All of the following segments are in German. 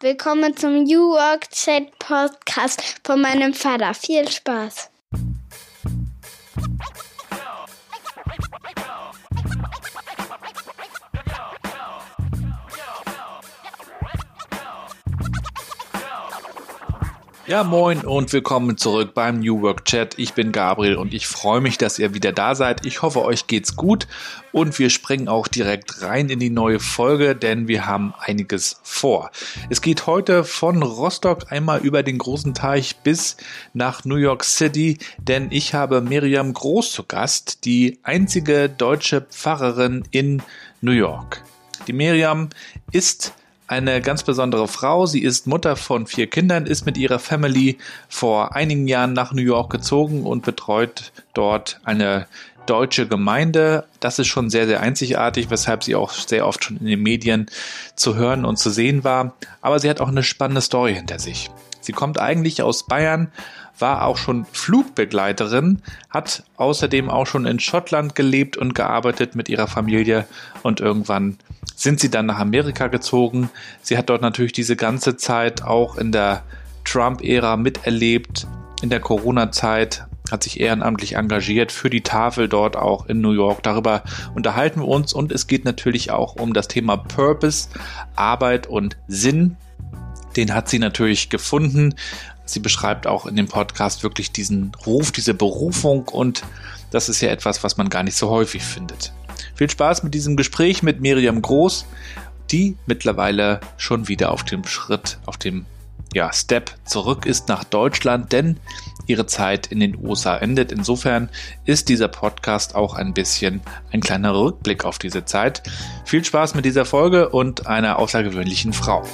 Willkommen zum New Work Chat Podcast von meinem Vater. Viel Spaß. Ja, moin und willkommen zurück beim New Work Chat. Ich bin Gabriel und ich freue mich, dass ihr wieder da seid. Ich hoffe, euch geht's gut und wir springen auch direkt rein in die neue Folge, denn wir haben einiges vor. Es geht heute von Rostock einmal über den großen Teich bis nach New York City, denn ich habe Miriam Groß zu Gast, die einzige deutsche Pfarrerin in New York. Die Miriam ist eine ganz besondere Frau. Sie ist Mutter von vier Kindern, ist mit ihrer Family vor einigen Jahren nach New York gezogen und betreut dort eine deutsche Gemeinde. Das ist schon sehr, sehr einzigartig, weshalb sie auch sehr oft schon in den Medien zu hören und zu sehen war. Aber sie hat auch eine spannende Story hinter sich. Sie kommt eigentlich aus Bayern, war auch schon Flugbegleiterin, hat außerdem auch schon in Schottland gelebt und gearbeitet mit ihrer Familie und irgendwann sind sie dann nach Amerika gezogen. Sie hat dort natürlich diese ganze Zeit auch in der Trump-Ära miterlebt, in der Corona-Zeit hat sich ehrenamtlich engagiert für die Tafel dort auch in New York. Darüber unterhalten wir uns und es geht natürlich auch um das Thema Purpose, Arbeit und Sinn. Den hat sie natürlich gefunden, Sie beschreibt auch in dem Podcast wirklich diesen Ruf, diese Berufung und das ist ja etwas, was man gar nicht so häufig findet. Viel Spaß mit diesem Gespräch mit Miriam Groß, die mittlerweile schon wieder auf dem Schritt, auf dem ja, Step zurück ist nach Deutschland, denn ihre Zeit in den USA endet. Insofern ist dieser Podcast auch ein bisschen ein kleiner Rückblick auf diese Zeit. Viel Spaß mit dieser Folge und einer außergewöhnlichen Frau.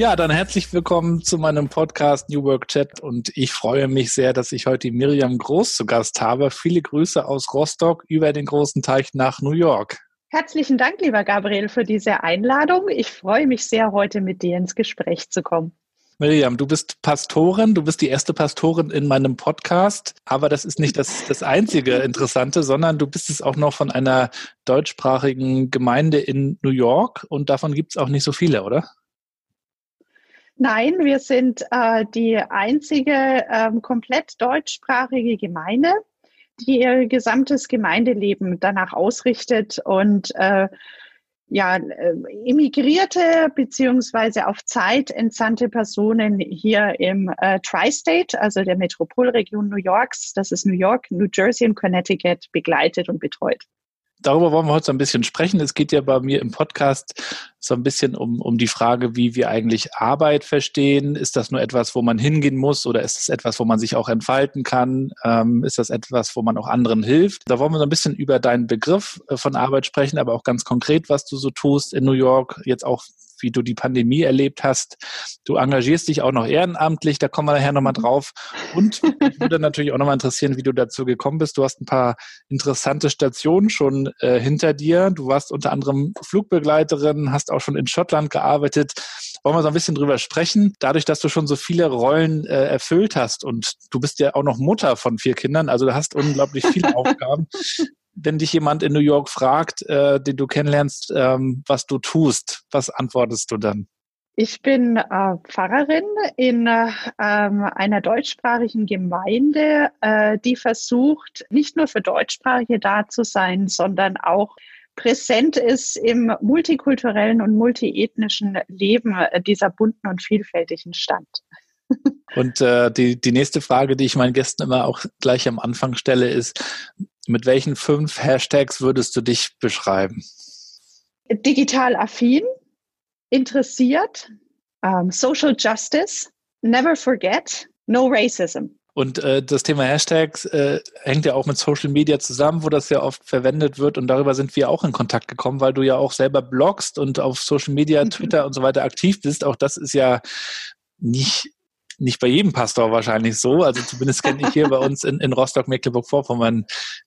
Ja, dann herzlich willkommen zu meinem Podcast New Work Chat und ich freue mich sehr, dass ich heute Miriam Groß zu Gast habe. Viele Grüße aus Rostock über den großen Teich nach New York. Herzlichen Dank, lieber Gabriel, für diese Einladung. Ich freue mich sehr, heute mit dir ins Gespräch zu kommen. Miriam, du bist Pastorin, du bist die erste Pastorin in meinem Podcast, aber das ist nicht das, das einzige Interessante, sondern du bist es auch noch von einer deutschsprachigen Gemeinde in New York und davon gibt es auch nicht so viele, oder? Nein, wir sind äh, die einzige ähm, komplett deutschsprachige Gemeinde, die ihr gesamtes Gemeindeleben danach ausrichtet und äh, ja, äh, immigrierte beziehungsweise auf Zeit entsandte Personen hier im äh, Tri-State, also der Metropolregion New Yorks, das ist New York, New Jersey und Connecticut, begleitet und betreut darüber wollen wir heute so ein bisschen sprechen. Es geht ja bei mir im Podcast so ein bisschen um, um die Frage, wie wir eigentlich Arbeit verstehen. Ist das nur etwas, wo man hingehen muss oder ist es etwas, wo man sich auch entfalten kann? Ähm, ist das etwas, wo man auch anderen hilft? Da wollen wir so ein bisschen über deinen Begriff äh, von Arbeit sprechen, aber auch ganz konkret, was du so tust in New York, jetzt auch wie du die Pandemie erlebt hast. Du engagierst dich auch noch ehrenamtlich, da kommen wir nachher nochmal mhm. drauf. Und mich würde natürlich auch nochmal interessieren, wie du dazu gekommen bist. Du hast ein paar interessante Stationen schon äh, hinter dir. Du warst unter anderem Flugbegleiterin, hast auch schon in Schottland gearbeitet. Wollen wir so ein bisschen drüber sprechen? Dadurch, dass du schon so viele Rollen äh, erfüllt hast und du bist ja auch noch Mutter von vier Kindern, also du hast unglaublich viele Aufgaben wenn dich jemand in New York fragt, äh, den du kennenlernst, ähm, was du tust, was antwortest du dann? Ich bin äh, Pfarrerin in äh, einer deutschsprachigen Gemeinde, äh, die versucht, nicht nur für Deutschsprachige da zu sein, sondern auch präsent ist im multikulturellen und multiethnischen Leben dieser bunten und vielfältigen Stadt. Und äh, die, die nächste Frage, die ich meinen Gästen immer auch gleich am Anfang stelle, ist, mit welchen fünf Hashtags würdest du dich beschreiben? Digital affin, interessiert, um, Social Justice, Never Forget, No Racism. Und äh, das Thema Hashtags äh, hängt ja auch mit Social Media zusammen, wo das ja oft verwendet wird. Und darüber sind wir auch in Kontakt gekommen, weil du ja auch selber bloggst und auf Social Media, mhm. Twitter und so weiter aktiv bist. Auch das ist ja nicht nicht bei jedem Pastor wahrscheinlich so. Also zumindest kenne ich hier bei uns in, in Rostock-Mecklenburg-Vorpommern,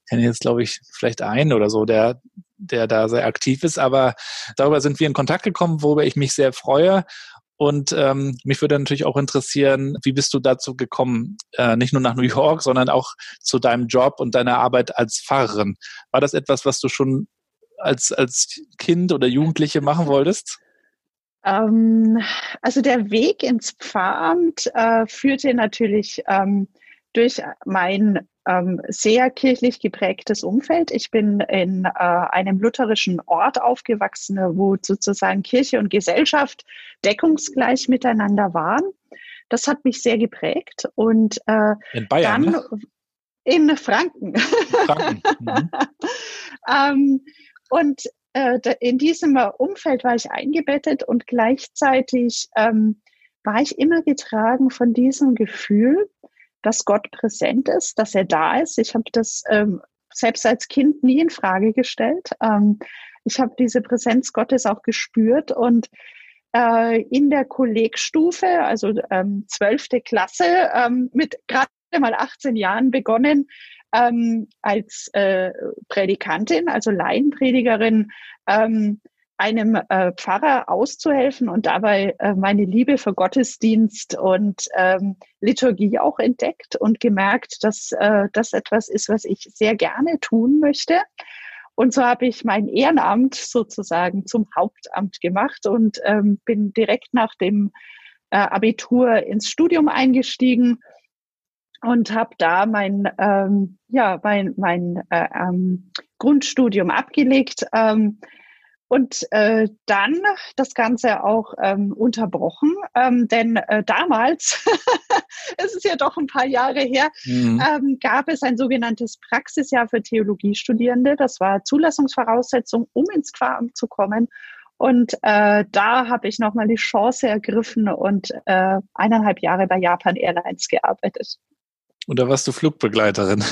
kenne ich jetzt, glaube ich, vielleicht einen oder so, der, der da sehr aktiv ist. Aber darüber sind wir in Kontakt gekommen, worüber ich mich sehr freue. Und ähm, mich würde natürlich auch interessieren, wie bist du dazu gekommen, äh, nicht nur nach New York, sondern auch zu deinem Job und deiner Arbeit als Pfarrerin? War das etwas, was du schon als, als Kind oder Jugendliche machen wolltest? Ähm, also der Weg ins Pfarramt äh, führte natürlich ähm, durch mein ähm, sehr kirchlich geprägtes Umfeld. Ich bin in äh, einem lutherischen Ort aufgewachsen, wo sozusagen Kirche und Gesellschaft deckungsgleich miteinander waren. Das hat mich sehr geprägt. Und äh, in Bayern, dann ne? in Franken. Franken. Mhm. ähm, und in diesem Umfeld war ich eingebettet und gleichzeitig ähm, war ich immer getragen von diesem Gefühl, dass Gott präsent ist, dass er da ist. Ich habe das ähm, selbst als Kind nie in Frage gestellt. Ähm, ich habe diese Präsenz Gottes auch gespürt und äh, in der Kollegstufe, also ähm, zwölfte Klasse, ähm, mit gerade mal 18 Jahren begonnen, ähm, als äh, Predikantin, also Laienpredigerin, ähm, einem äh, Pfarrer auszuhelfen und dabei äh, meine Liebe für Gottesdienst und ähm, Liturgie auch entdeckt und gemerkt, dass äh, das etwas ist, was ich sehr gerne tun möchte. Und so habe ich mein Ehrenamt sozusagen zum Hauptamt gemacht und ähm, bin direkt nach dem äh, Abitur ins Studium eingestiegen und habe da mein ähm, ja mein mein äh, ähm, Grundstudium abgelegt ähm, und äh, dann das Ganze auch ähm, unterbrochen, ähm, denn äh, damals, es ist ja doch ein paar Jahre her, mhm. ähm, gab es ein sogenanntes Praxisjahr für Theologiestudierende. Das war Zulassungsvoraussetzung, um ins Pfarramt zu kommen. Und äh, da habe ich nochmal die Chance ergriffen und äh, eineinhalb Jahre bei Japan Airlines gearbeitet. Und da warst du Flugbegleiterin.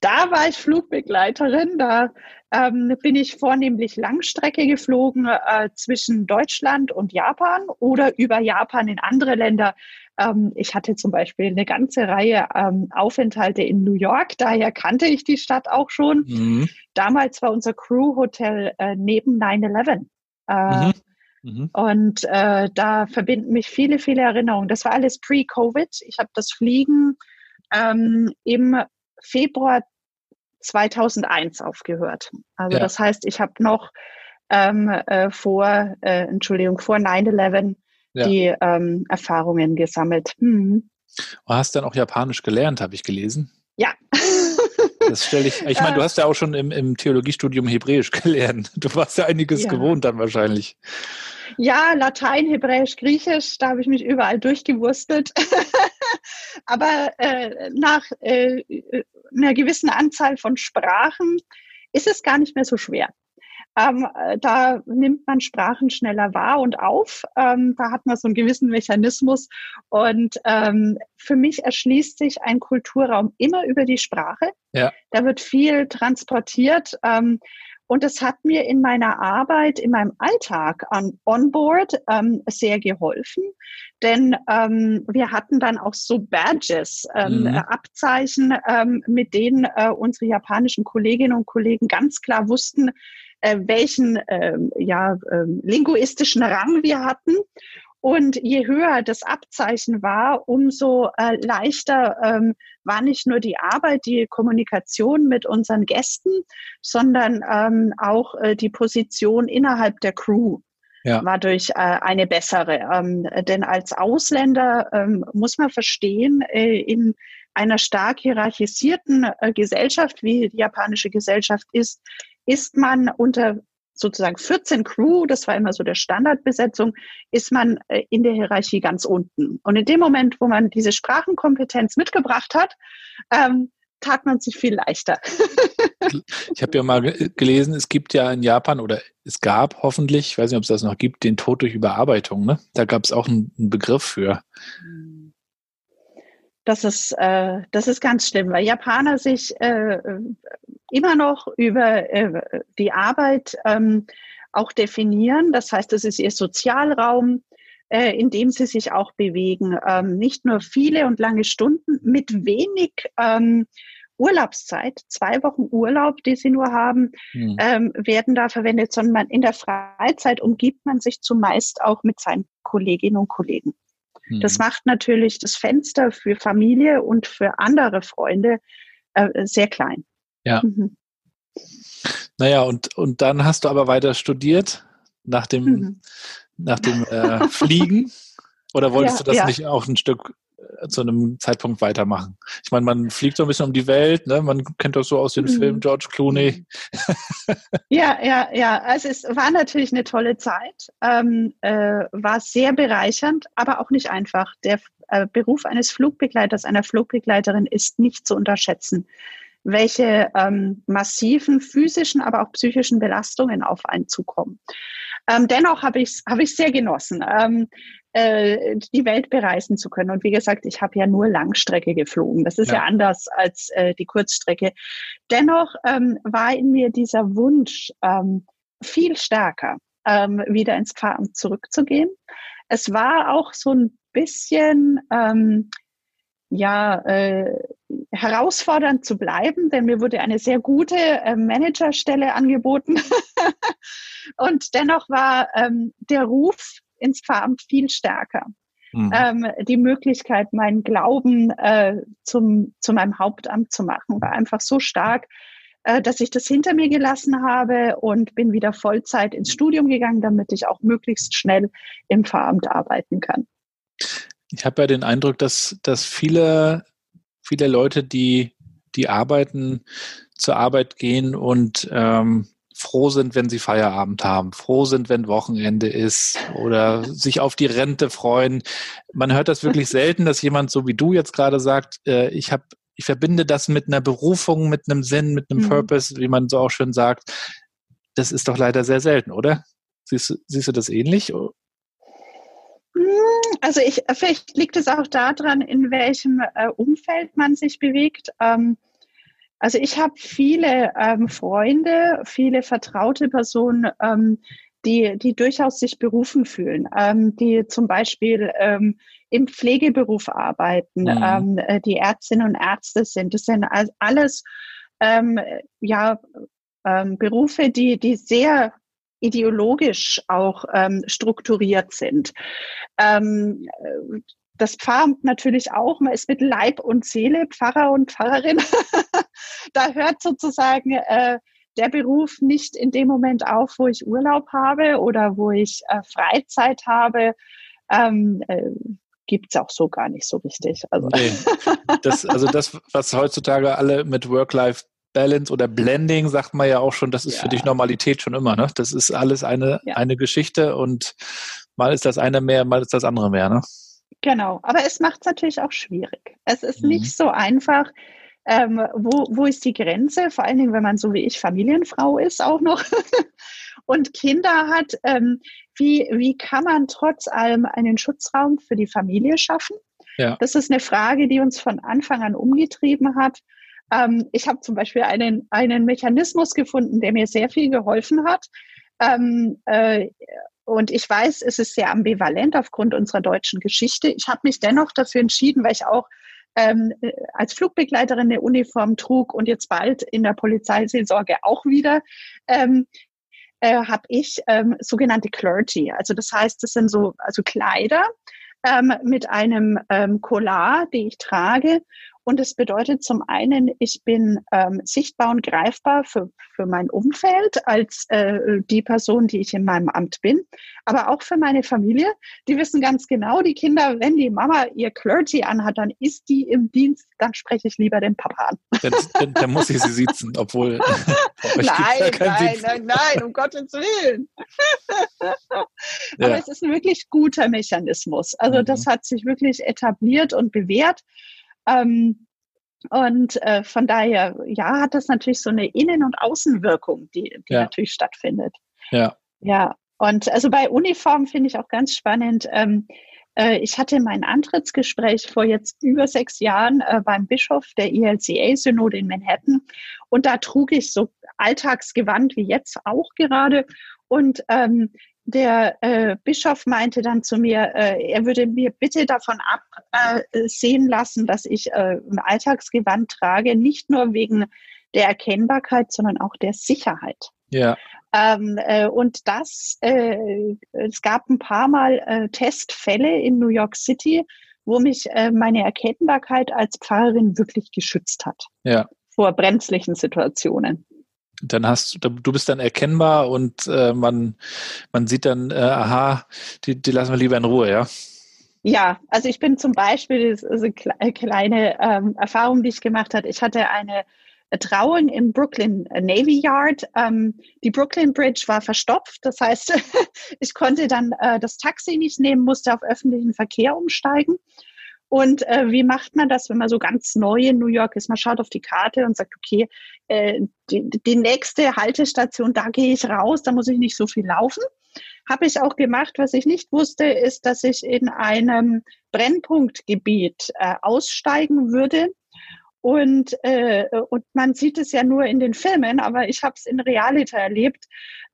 Da war ich Flugbegleiterin. Da ähm, bin ich vornehmlich Langstrecke geflogen äh, zwischen Deutschland und Japan oder über Japan in andere Länder. Ähm, ich hatte zum Beispiel eine ganze Reihe ähm, Aufenthalte in New York. Daher kannte ich die Stadt auch schon. Mhm. Damals war unser Crew-Hotel äh, neben 9-11. Äh, mhm. Mhm. Und äh, da verbinden mich viele, viele Erinnerungen. Das war alles pre-Covid. Ich habe das Fliegen ähm, im Februar 2001 aufgehört. Also ja. das heißt, ich habe noch ähm, äh, vor, äh, Entschuldigung, vor 9-11 ja. die ähm, Erfahrungen gesammelt. Hm. Du hast dann auch Japanisch gelernt, habe ich gelesen. Ja. Das stelle ich. Ich meine, du hast ja auch schon im, im Theologiestudium Hebräisch gelernt. Du warst ja einiges ja. gewohnt dann wahrscheinlich. Ja, Latein, Hebräisch, Griechisch, da habe ich mich überall durchgewurstelt. Aber äh, nach äh, einer gewissen Anzahl von Sprachen ist es gar nicht mehr so schwer. Ähm, da nimmt man Sprachen schneller wahr und auf. Ähm, da hat man so einen gewissen Mechanismus. Und ähm, für mich erschließt sich ein Kulturraum immer über die Sprache. Ja. Da wird viel transportiert. Und es hat mir in meiner Arbeit, in meinem Alltag an Onboard ähm, sehr geholfen, denn ähm, wir hatten dann auch so Badges, ähm, mhm. Abzeichen, ähm, mit denen äh, unsere japanischen Kolleginnen und Kollegen ganz klar wussten, äh, welchen ähm, ja, ähm, linguistischen Rang wir hatten. Und je höher das Abzeichen war, umso äh, leichter ähm, war nicht nur die Arbeit, die Kommunikation mit unseren Gästen, sondern ähm, auch äh, die Position innerhalb der Crew. Ja. war durch äh, eine bessere. Ähm, denn als Ausländer ähm, muss man verstehen, äh, in einer stark hierarchisierten äh, Gesellschaft, wie die japanische Gesellschaft ist, ist man unter sozusagen 14 Crew, das war immer so der Standardbesetzung, ist man äh, in der Hierarchie ganz unten. Und in dem Moment, wo man diese Sprachenkompetenz mitgebracht hat, ähm, tat man sich viel leichter. ich habe ja mal gelesen, es gibt ja in Japan oder es gab hoffentlich, ich weiß nicht, ob es das noch gibt, den Tod durch Überarbeitung. Ne? Da gab es auch einen, einen Begriff für. Das ist, äh, das ist ganz schlimm, weil Japaner sich äh, immer noch über äh, die Arbeit ähm, auch definieren. Das heißt, es ist ihr Sozialraum, äh, in dem sie sich auch bewegen. Ähm, nicht nur viele und lange Stunden mit wenig ähm, Urlaubszeit, zwei Wochen Urlaub, die sie nur haben, mhm. ähm, werden da verwendet, sondern in der Freizeit umgibt man sich zumeist auch mit seinen Kolleginnen und Kollegen. Mhm. Das macht natürlich das Fenster für Familie und für andere Freunde äh, sehr klein. Ja. Mhm. Naja, und, und dann hast du aber weiter studiert nach dem, mhm. nach dem äh, Fliegen. Oder wolltest ja, du das ja. nicht auch ein Stück äh, zu einem Zeitpunkt weitermachen? Ich meine, man fliegt so ein bisschen um die Welt, ne? Man kennt das so aus den mhm. Filmen, George Clooney. Ja, ja, ja. Also es war natürlich eine tolle Zeit, ähm, äh, war sehr bereichernd, aber auch nicht einfach. Der äh, Beruf eines Flugbegleiters, einer Flugbegleiterin ist nicht zu unterschätzen welche ähm, massiven physischen, aber auch psychischen Belastungen auf einen zukommen. Ähm, dennoch habe ich es hab ich sehr genossen, ähm, äh, die Welt bereisen zu können. Und wie gesagt, ich habe ja nur Langstrecke geflogen. Das ist ja, ja anders als äh, die Kurzstrecke. Dennoch ähm, war in mir dieser Wunsch ähm, viel stärker, ähm, wieder ins Pfarramt zurückzugehen. Es war auch so ein bisschen ähm, ja, äh, herausfordernd zu bleiben, denn mir wurde eine sehr gute äh, Managerstelle angeboten. und dennoch war ähm, der Ruf ins Pfarramt viel stärker. Mhm. Ähm, die Möglichkeit, meinen Glauben äh, zum, zu meinem Hauptamt zu machen, war einfach so stark, äh, dass ich das hinter mir gelassen habe und bin wieder Vollzeit ins Studium gegangen, damit ich auch möglichst schnell im Pfarramt arbeiten kann. Ich habe ja den Eindruck, dass, dass viele, viele Leute, die, die arbeiten, zur Arbeit gehen und ähm, froh sind, wenn sie Feierabend haben, froh sind, wenn Wochenende ist oder sich auf die Rente freuen. Man hört das wirklich selten, dass jemand so wie du jetzt gerade sagt, äh, ich habe ich verbinde das mit einer Berufung, mit einem Sinn, mit einem mhm. Purpose, wie man so auch schön sagt. Das ist doch leider sehr selten, oder? Siehst, siehst du das ähnlich? Also ich, vielleicht liegt es auch daran, in welchem äh, Umfeld man sich bewegt. Ähm, also ich habe viele ähm, Freunde, viele vertraute Personen, ähm, die, die durchaus sich berufen fühlen, ähm, die zum Beispiel ähm, im Pflegeberuf arbeiten, mhm. ähm, äh, die Ärztinnen und Ärzte sind. Das sind alles ja, Berufe, die, die sehr ideologisch auch ähm, strukturiert sind. Ähm, das Pfarramt natürlich auch, man ist mit Leib und Seele Pfarrer und Pfarrerin. da hört sozusagen äh, der Beruf nicht in dem Moment auf, wo ich Urlaub habe oder wo ich äh, Freizeit habe. Ähm, äh, gibt es auch so gar nicht so richtig. Also. Nee. Das, also das, was heutzutage alle mit Work-Life Balance oder Blending, sagt man ja auch schon, das ist ja. für dich Normalität schon immer. Ne? Das ist alles eine, ja. eine Geschichte und mal ist das eine mehr, mal ist das andere mehr. Ne? Genau, aber es macht es natürlich auch schwierig. Es ist mhm. nicht so einfach. Ähm, wo, wo ist die Grenze? Vor allen Dingen, wenn man so wie ich Familienfrau ist auch noch und Kinder hat. Ähm, wie, wie kann man trotz allem einen Schutzraum für die Familie schaffen? Ja. Das ist eine Frage, die uns von Anfang an umgetrieben hat. Ähm, ich habe zum Beispiel einen, einen Mechanismus gefunden, der mir sehr viel geholfen hat. Ähm, äh, und ich weiß, es ist sehr ambivalent aufgrund unserer deutschen Geschichte. Ich habe mich dennoch dafür entschieden, weil ich auch ähm, als Flugbegleiterin eine Uniform trug und jetzt bald in der Polizeiseelsorge auch wieder, ähm, äh, habe ich ähm, sogenannte Clergy. Also das heißt, das sind so also Kleider ähm, mit einem ähm, Collar, die ich trage und es bedeutet zum einen, ich bin ähm, sichtbar und greifbar für, für mein Umfeld als äh, die Person, die ich in meinem Amt bin, aber auch für meine Familie. Die wissen ganz genau, die Kinder, wenn die Mama ihr Clergy anhat, dann ist die im Dienst, dann spreche ich lieber den Papa an. Dann, dann, dann muss ich sie sitzen, obwohl. nein, nein, nein, nein, um Gottes Willen. aber ja. es ist ein wirklich guter Mechanismus. Also mhm. das hat sich wirklich etabliert und bewährt. Ähm, und äh, von daher, ja, hat das natürlich so eine Innen- und Außenwirkung, die, die ja. natürlich stattfindet. Ja. Ja. Und also bei Uniform finde ich auch ganz spannend. Ähm, äh, ich hatte mein Antrittsgespräch vor jetzt über sechs Jahren äh, beim Bischof der ILCA-Synode in Manhattan. Und da trug ich so Alltagsgewand wie jetzt auch gerade. Und ähm, der äh, Bischof meinte dann zu mir, äh, er würde mir bitte davon absehen äh, lassen, dass ich äh, ein Alltagsgewand trage, nicht nur wegen der Erkennbarkeit, sondern auch der Sicherheit. Ja. Ähm, äh, und das, äh, es gab ein paar Mal äh, Testfälle in New York City, wo mich äh, meine Erkennbarkeit als Pfarrerin wirklich geschützt hat. Ja. Vor brenzlichen Situationen. Dann hast du, du bist dann erkennbar und äh, man, man sieht dann, äh, aha, die, die lassen wir lieber in Ruhe, ja? Ja, also ich bin zum Beispiel, das ist eine kleine ähm, Erfahrung, die ich gemacht habe. Ich hatte eine Trauung im Brooklyn Navy Yard. Ähm, die Brooklyn Bridge war verstopft. Das heißt, ich konnte dann äh, das Taxi nicht nehmen, musste auf öffentlichen Verkehr umsteigen. Und äh, wie macht man das, wenn man so ganz neu in New York ist? Man schaut auf die Karte und sagt, okay, äh, die, die nächste Haltestation, da gehe ich raus, da muss ich nicht so viel laufen. Habe ich auch gemacht. Was ich nicht wusste, ist, dass ich in einem Brennpunktgebiet äh, aussteigen würde. Und, äh, und man sieht es ja nur in den Filmen, aber ich habe es in Realita erlebt.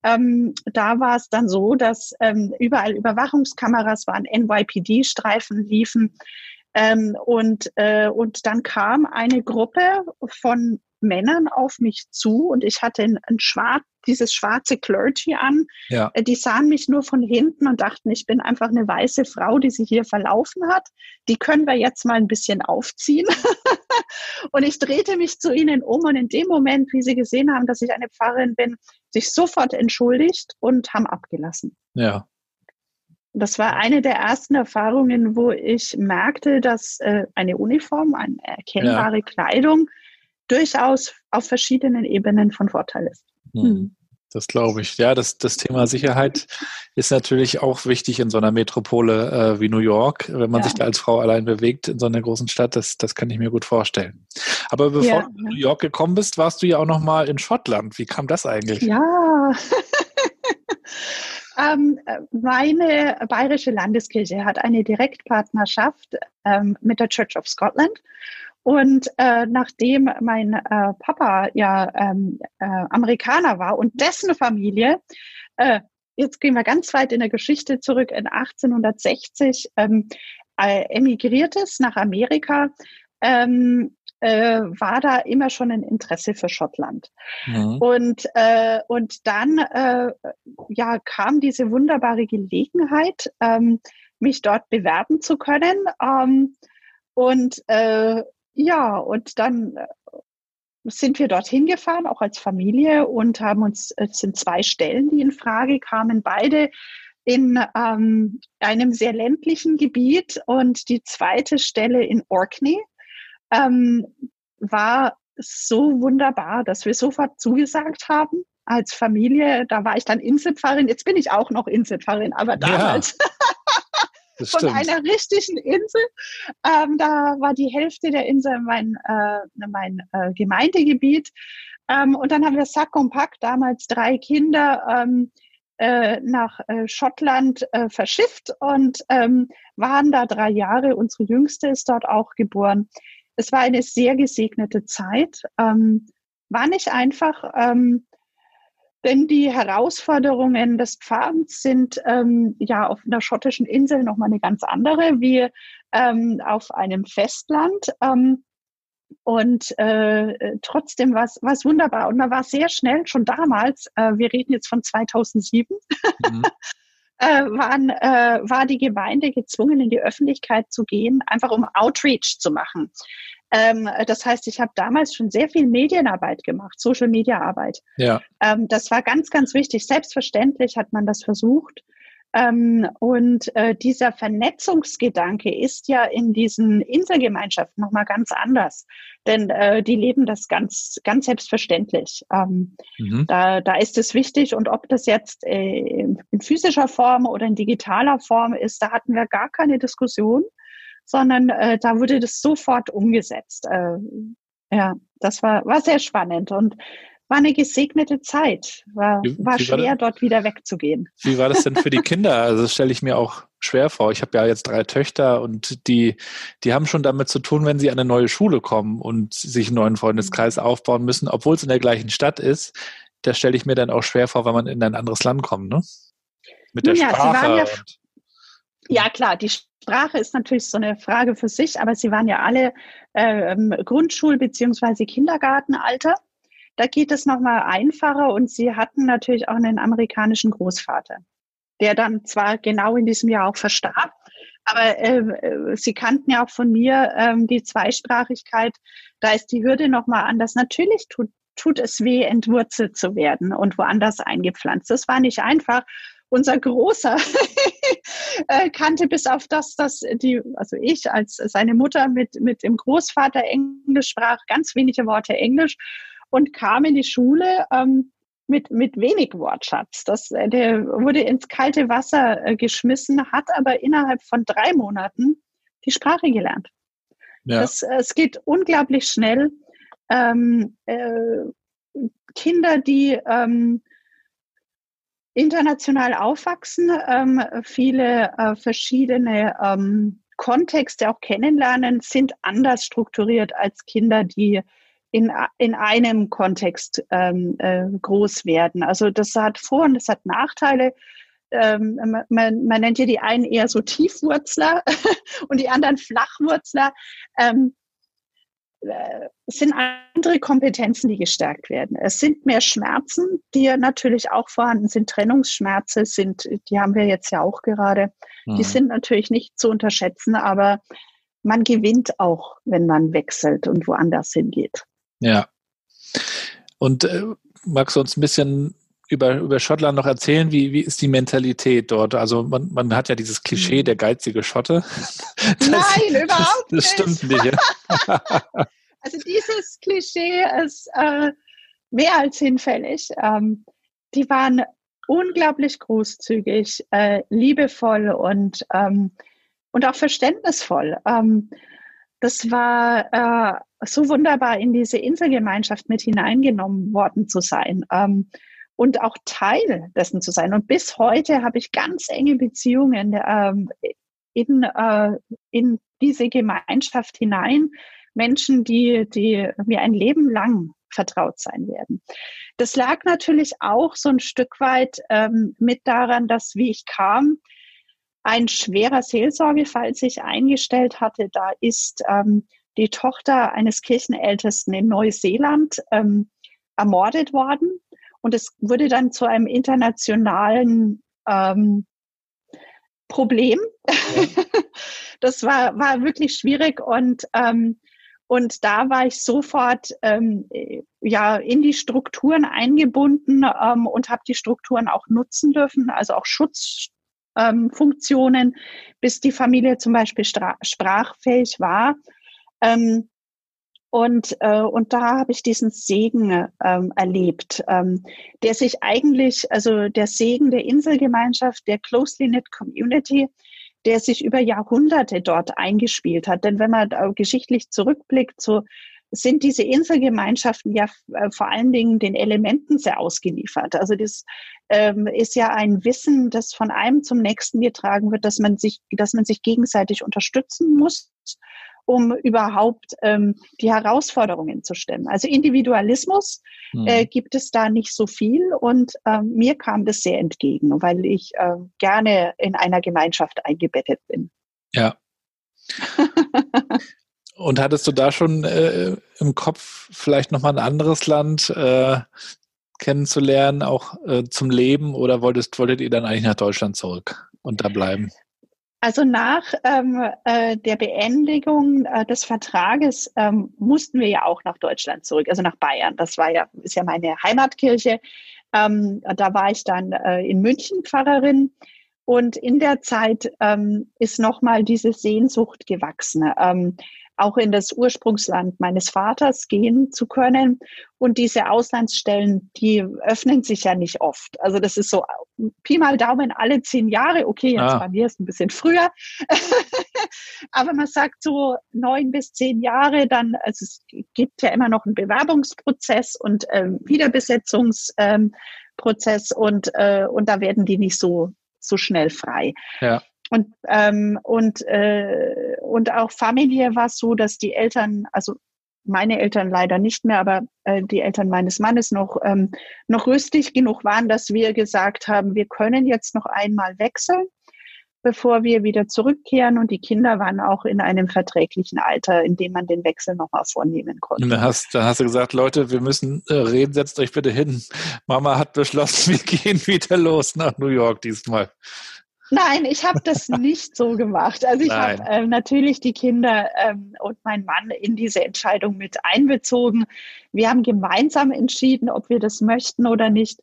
Ähm, da war es dann so, dass ähm, überall Überwachungskameras waren, NYPD-Streifen liefen. Ähm, und, äh, und dann kam eine Gruppe von Männern auf mich zu und ich hatte ein, ein schwarz, dieses schwarze Clergy an. Ja. Äh, die sahen mich nur von hinten und dachten, ich bin einfach eine weiße Frau, die sich hier verlaufen hat. Die können wir jetzt mal ein bisschen aufziehen. und ich drehte mich zu ihnen um und in dem Moment, wie sie gesehen haben, dass ich eine Pfarrerin bin, sich sofort entschuldigt und haben abgelassen. Ja. Das war eine der ersten Erfahrungen, wo ich merkte, dass äh, eine Uniform, eine erkennbare ja. Kleidung durchaus auf verschiedenen Ebenen von Vorteil ist. Hm. hm. Das glaube ich. Ja, das, das Thema Sicherheit ist natürlich auch wichtig in so einer Metropole äh, wie New York, wenn man ja. sich da als Frau allein bewegt in so einer großen Stadt. Das, das kann ich mir gut vorstellen. Aber bevor ja. du in New York gekommen bist, warst du ja auch noch mal in Schottland. Wie kam das eigentlich? Ja. Ähm, meine bayerische Landeskirche hat eine Direktpartnerschaft ähm, mit der Church of Scotland. Und äh, nachdem mein äh, Papa ja ähm, äh, Amerikaner war und dessen Familie, äh, jetzt gehen wir ganz weit in der Geschichte zurück, in 1860 ähm, äh, emigriert ist nach Amerika, ähm, äh, war da immer schon ein Interesse für Schottland. Mhm. Und, äh, und dann äh, ja, kam diese wunderbare Gelegenheit, ähm, mich dort bewerben zu können. Ähm, und äh, ja, und dann äh, sind wir dorthin gefahren, auch als Familie, und haben uns, es sind zwei Stellen, die in Frage kamen, beide in ähm, einem sehr ländlichen Gebiet und die zweite Stelle in Orkney ähm, war so wunderbar, dass wir sofort zugesagt haben als Familie. Da war ich dann Inselpfarrerin. Jetzt bin ich auch noch Inselpfarrerin, aber damals ja, von einer richtigen Insel. Ähm, da war die Hälfte der Insel mein, äh, mein äh, Gemeindegebiet. Ähm, und dann haben wir Sack und Pack, damals drei Kinder, ähm, äh, nach äh, Schottland äh, verschifft und ähm, waren da drei Jahre. Unsere Jüngste ist dort auch geboren es war eine sehr gesegnete Zeit. Ähm, war nicht einfach, ähm, denn die Herausforderungen des Pfadens sind ähm, ja auf einer schottischen Insel nochmal eine ganz andere wie ähm, auf einem Festland. Ähm, und äh, trotzdem war es wunderbar. Und man war sehr schnell, schon damals, äh, wir reden jetzt von 2007, mhm. äh, waren, äh, war die Gemeinde gezwungen, in die Öffentlichkeit zu gehen, einfach um Outreach zu machen. Ähm, das heißt, ich habe damals schon sehr viel Medienarbeit gemacht, Social Media Arbeit. Ja. Ähm, das war ganz, ganz wichtig. Selbstverständlich hat man das versucht. Ähm, und äh, dieser Vernetzungsgedanke ist ja in diesen Inselgemeinschaften nochmal ganz anders. Denn äh, die leben das ganz, ganz selbstverständlich. Ähm, mhm. da, da ist es wichtig. Und ob das jetzt äh, in physischer Form oder in digitaler Form ist, da hatten wir gar keine Diskussion sondern äh, da wurde das sofort umgesetzt. Äh, ja, das war, war sehr spannend und war eine gesegnete Zeit. War, war schwer, war dort wieder wegzugehen. Wie war das denn für die Kinder? Also das stelle ich mir auch schwer vor. Ich habe ja jetzt drei Töchter und die, die haben schon damit zu tun, wenn sie an eine neue Schule kommen und sich einen neuen Freundeskreis aufbauen müssen, obwohl es in der gleichen Stadt ist. Das stelle ich mir dann auch schwer vor, wenn man in ein anderes Land kommt, ne? Mit der ja, Sprache. Ja, ja, klar, die Sprache ist natürlich so eine Frage für sich, aber sie waren ja alle ähm, Grundschul- bzw. Kindergartenalter. Da geht es nochmal einfacher und sie hatten natürlich auch einen amerikanischen Großvater, der dann zwar genau in diesem Jahr auch verstarb, aber äh, äh sie kannten ja auch von mir ähm, die Zweisprachigkeit. Da ist die Hürde nochmal anders. Natürlich tut tut es weh, entwurzelt zu werden und woanders eingepflanzt. Das war nicht einfach. Unser Großer äh, kannte bis auf das, dass die, also ich als seine Mutter mit, mit dem Großvater Englisch sprach, ganz wenige Worte Englisch und kam in die Schule ähm, mit, mit wenig Wortschatz. Das, äh, der wurde ins kalte Wasser äh, geschmissen, hat aber innerhalb von drei Monaten die Sprache gelernt. Ja. Das, äh, es geht unglaublich schnell. Ähm, äh, Kinder, die ähm, international aufwachsen, ähm, viele äh, verschiedene ähm, Kontexte auch kennenlernen, sind anders strukturiert als Kinder, die in, in einem Kontext ähm, äh, groß werden. Also das hat Vor- und das hat Nachteile. Ähm, man, man, nennt ja die einen eher so Tiefwurzler und die anderen Flachwurzler. Ähm, äh, es sind andere Kompetenzen, die gestärkt werden. Es sind mehr Schmerzen, die ja natürlich auch vorhanden sind. Trennungsschmerze sind, die haben wir jetzt ja auch gerade. Mhm. Die sind natürlich nicht zu unterschätzen, aber man gewinnt auch, wenn man wechselt und woanders hingeht. Ja. Und äh, magst du uns ein bisschen über, über Schottland noch erzählen? Wie, wie ist die Mentalität dort? Also man, man hat ja dieses Klischee, hm. der geizige Schotte. Das, Nein, überhaupt das, das stimmt nicht. Ja? also dieses Klischee ist äh, mehr als hinfällig. Ähm, die waren unglaublich großzügig, äh, liebevoll und, ähm, und auch verständnisvoll. Ähm, das war äh, so wunderbar, in diese Inselgemeinschaft mit hineingenommen worden zu sein ähm, und auch Teil dessen zu sein. Und bis heute habe ich ganz enge Beziehungen ähm, in, äh, in diese Gemeinschaft hinein. Menschen, die, die mir ein Leben lang vertraut sein werden. Das lag natürlich auch so ein Stück weit ähm, mit daran, dass wie ich kam, ein schwerer Seelsorgefall sich eingestellt hatte. Da ist ähm, die Tochter eines Kirchenältesten in Neuseeland ähm, ermordet worden. Und es wurde dann zu einem internationalen ähm, Problem. das war, war wirklich schwierig und, ähm, und da war ich sofort ähm, ja, in die Strukturen eingebunden ähm, und habe die Strukturen auch nutzen dürfen, also auch Schutzfunktionen, bis die Familie zum Beispiel sprachfähig war. Ähm, und, äh, und da habe ich diesen Segen ähm, erlebt, ähm, der sich eigentlich, also der Segen der Inselgemeinschaft, der Closely Knit Community, der sich über Jahrhunderte dort eingespielt hat. Denn wenn man geschichtlich zurückblickt, so sind diese Inselgemeinschaften ja äh, vor allen Dingen den Elementen sehr ausgeliefert. Also das ähm, ist ja ein Wissen, das von einem zum nächsten getragen wird, dass man sich, dass man sich gegenseitig unterstützen muss um überhaupt ähm, die Herausforderungen zu stemmen. Also Individualismus mhm. äh, gibt es da nicht so viel und äh, mir kam das sehr entgegen, weil ich äh, gerne in einer Gemeinschaft eingebettet bin. Ja. und hattest du da schon äh, im Kopf vielleicht nochmal ein anderes Land äh, kennenzulernen, auch äh, zum Leben oder wolltest, wolltet ihr dann eigentlich nach Deutschland zurück und da bleiben? Also nach ähm, äh, der Beendigung äh, des Vertrages ähm, mussten wir ja auch nach Deutschland zurück, also nach Bayern. Das war ja, ist ja meine Heimatkirche. Ähm, da war ich dann äh, in München Pfarrerin. Und in der Zeit ähm, ist nochmal diese Sehnsucht gewachsen. Ähm, auch in das Ursprungsland meines Vaters gehen zu können. Und diese Auslandsstellen, die öffnen sich ja nicht oft. Also das ist so Pi mal Daumen alle zehn Jahre. Okay, jetzt ah. bei mir ist ein bisschen früher. Aber man sagt so neun bis zehn Jahre, dann, also es gibt ja immer noch einen Bewerbungsprozess und ähm, Wiederbesetzungsprozess ähm, und, äh, und da werden die nicht so, so schnell frei. Ja. Und, ähm, und, äh, und auch Familie war es so, dass die Eltern, also meine Eltern leider nicht mehr, aber äh, die Eltern meines Mannes noch, ähm, noch rüstig genug waren, dass wir gesagt haben, wir können jetzt noch einmal wechseln, bevor wir wieder zurückkehren. Und die Kinder waren auch in einem verträglichen Alter, in dem man den Wechsel nochmal vornehmen konnte. Und dann hast, dann hast du gesagt, Leute, wir müssen äh, reden, setzt euch bitte hin. Mama hat beschlossen, wir gehen wieder los nach New York diesmal. Nein, ich habe das nicht so gemacht. Also ich habe äh, natürlich die Kinder ähm, und meinen Mann in diese Entscheidung mit einbezogen. Wir haben gemeinsam entschieden, ob wir das möchten oder nicht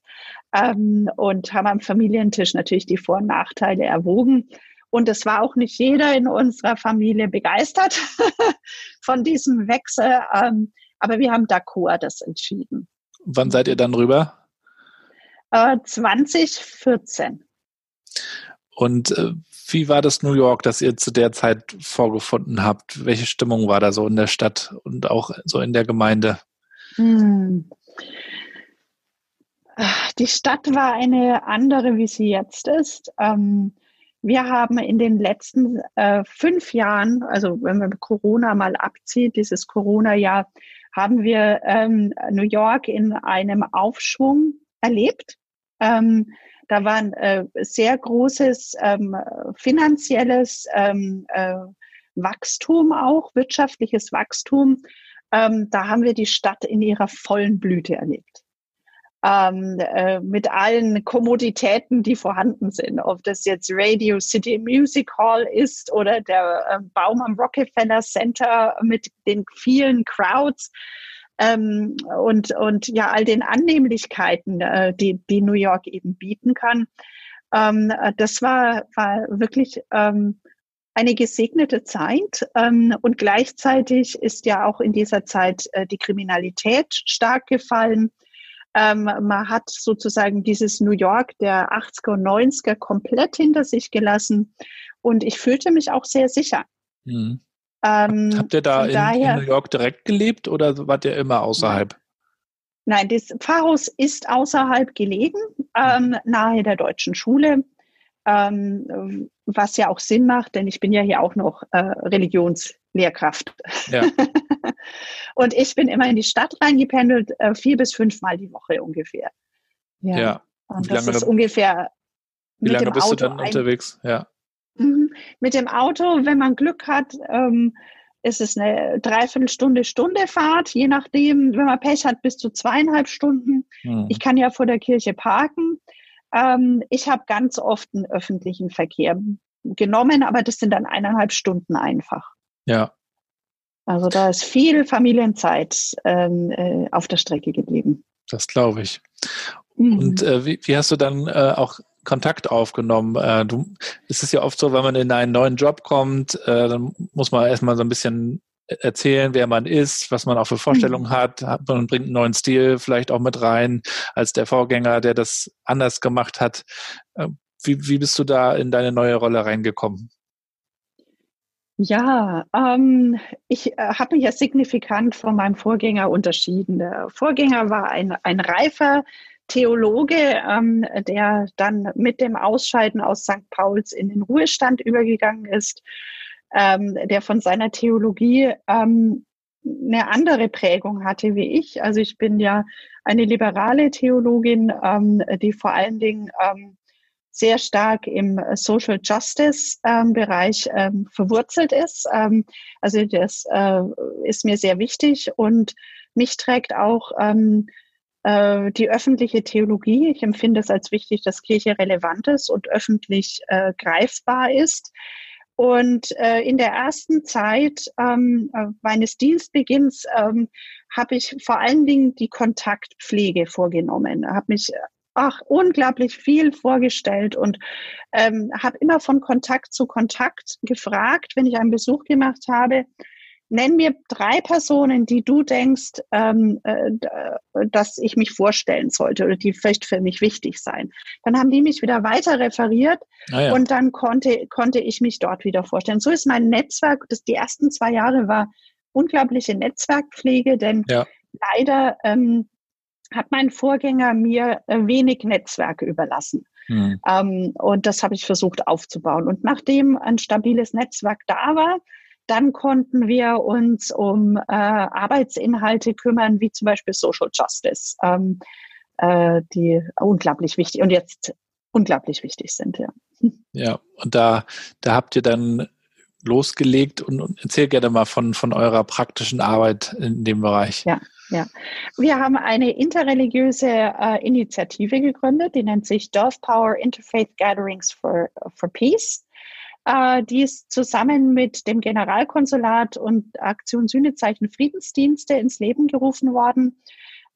ähm, und haben am Familientisch natürlich die Vor- und Nachteile erwogen. Und es war auch nicht jeder in unserer Familie begeistert von diesem Wechsel. Ähm, aber wir haben d'accord das entschieden. Wann seid ihr dann rüber? Äh, 2014. Und äh, wie war das New York, das ihr zu der Zeit vorgefunden habt? Welche Stimmung war da so in der Stadt und auch so in der Gemeinde? Hm. Die Stadt war eine andere, wie sie jetzt ist. Ähm, wir haben in den letzten äh, fünf Jahren, also wenn man Corona mal abzieht, dieses Corona-Jahr, haben wir ähm, New York in einem Aufschwung erlebt. Ähm, da war ein äh, sehr großes ähm, finanzielles ähm, äh, Wachstum auch, wirtschaftliches Wachstum. Ähm, da haben wir die Stadt in ihrer vollen Blüte erlebt ähm, äh, mit allen Kommoditäten, die vorhanden sind. Ob das jetzt Radio City Music Hall ist oder der äh, Baum am Rockefeller Center mit den vielen Crowds. Ähm, und, und ja, all den Annehmlichkeiten, äh, die, die New York eben bieten kann. Ähm, das war, war wirklich ähm, eine gesegnete Zeit. Ähm, und gleichzeitig ist ja auch in dieser Zeit äh, die Kriminalität stark gefallen. Ähm, man hat sozusagen dieses New York der 80er und 90er komplett hinter sich gelassen und ich fühlte mich auch sehr sicher. Mhm. Ähm, Habt ihr da in, daher, in, New York direkt gelebt oder wart ihr immer außerhalb? Nein, das Pfarrhaus ist außerhalb gelegen, ähm, nahe der deutschen Schule, ähm, was ja auch Sinn macht, denn ich bin ja hier auch noch äh, Religionslehrkraft. Ja. Und ich bin immer in die Stadt reingependelt, äh, vier bis fünfmal die Woche ungefähr. Ja. ja. Und das ist ungefähr. Wie lange bist Auto du dann unterwegs? Ja. Mhm. Mit dem Auto, wenn man Glück hat, ähm, ist es eine Dreiviertelstunde, Stunde Fahrt, je nachdem, wenn man Pech hat, bis zu zweieinhalb Stunden. Hm. Ich kann ja vor der Kirche parken. Ähm, ich habe ganz oft einen öffentlichen Verkehr genommen, aber das sind dann eineinhalb Stunden einfach. Ja. Also da ist viel Familienzeit ähm, äh, auf der Strecke geblieben. Das glaube ich. Mhm. Und äh, wie, wie, hast du dann äh, auch Kontakt aufgenommen? Äh, du, es ist ja oft so, wenn man in einen neuen Job kommt, äh, dann muss man erstmal so ein bisschen erzählen, wer man ist, was man auch für Vorstellungen mhm. hat. Man bringt einen neuen Stil vielleicht auch mit rein als der Vorgänger, der das anders gemacht hat. Äh, wie, wie bist du da in deine neue Rolle reingekommen? Ja, ähm, ich äh, habe mich ja signifikant von meinem Vorgänger unterschieden. Der Vorgänger war ein, ein reifer Theologe, ähm, der dann mit dem Ausscheiden aus St. Pauls in den Ruhestand übergegangen ist, ähm, der von seiner Theologie ähm, eine andere Prägung hatte wie ich. Also ich bin ja eine liberale Theologin, ähm, die vor allen Dingen ähm, sehr stark im Social Justice ähm, Bereich ähm, verwurzelt ist. Ähm, also das äh, ist mir sehr wichtig und mich trägt auch äh, die öffentliche Theologie. Ich empfinde es als wichtig, dass Kirche relevant ist und öffentlich äh, greifbar ist. Und äh, in der ersten Zeit ähm, äh, meines Dienstbeginns ähm, habe ich vor allen Dingen die Kontaktpflege vorgenommen, habe mich ach, unglaublich viel vorgestellt und ähm, habe immer von Kontakt zu Kontakt gefragt, wenn ich einen Besuch gemacht habe. Nenn mir drei Personen, die du denkst, ähm, äh, dass ich mich vorstellen sollte oder die vielleicht für mich wichtig sein. Dann haben die mich wieder weiter referiert ah, ja. und dann konnte, konnte ich mich dort wieder vorstellen. So ist mein Netzwerk, das die ersten zwei Jahre war unglaubliche Netzwerkpflege, denn ja. leider ähm, hat mein Vorgänger mir äh, wenig Netzwerke überlassen. Mhm. Ähm, und das habe ich versucht aufzubauen. Und nachdem ein stabiles Netzwerk da war, dann konnten wir uns um äh, Arbeitsinhalte kümmern, wie zum Beispiel Social Justice, ähm, äh, die unglaublich wichtig und jetzt unglaublich wichtig sind. Ja, ja und da, da habt ihr dann losgelegt und, und erzähl gerne mal von, von eurer praktischen Arbeit in dem Bereich. Ja. Ja, wir haben eine interreligiöse äh, Initiative gegründet, die nennt sich Dove Power Interfaith Gatherings for, for Peace. Äh, die ist zusammen mit dem Generalkonsulat und Aktion Sühnezeichen Friedensdienste ins Leben gerufen worden.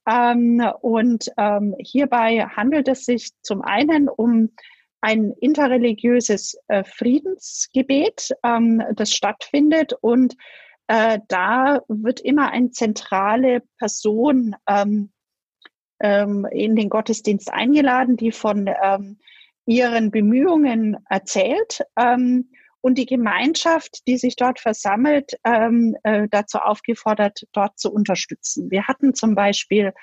Ähm, und ähm, hierbei handelt es sich zum einen um ein interreligiöses äh, Friedensgebet, ähm, das stattfindet und äh, da wird immer eine zentrale Person in den Gottesdienst eingeladen, die von ihren Bemühungen erzählt ähm, und die Gemeinschaft, die sich dort versammelt, ähm, äh, dazu aufgefordert, dort zu unterstützen. Wir hatten zum Beispiel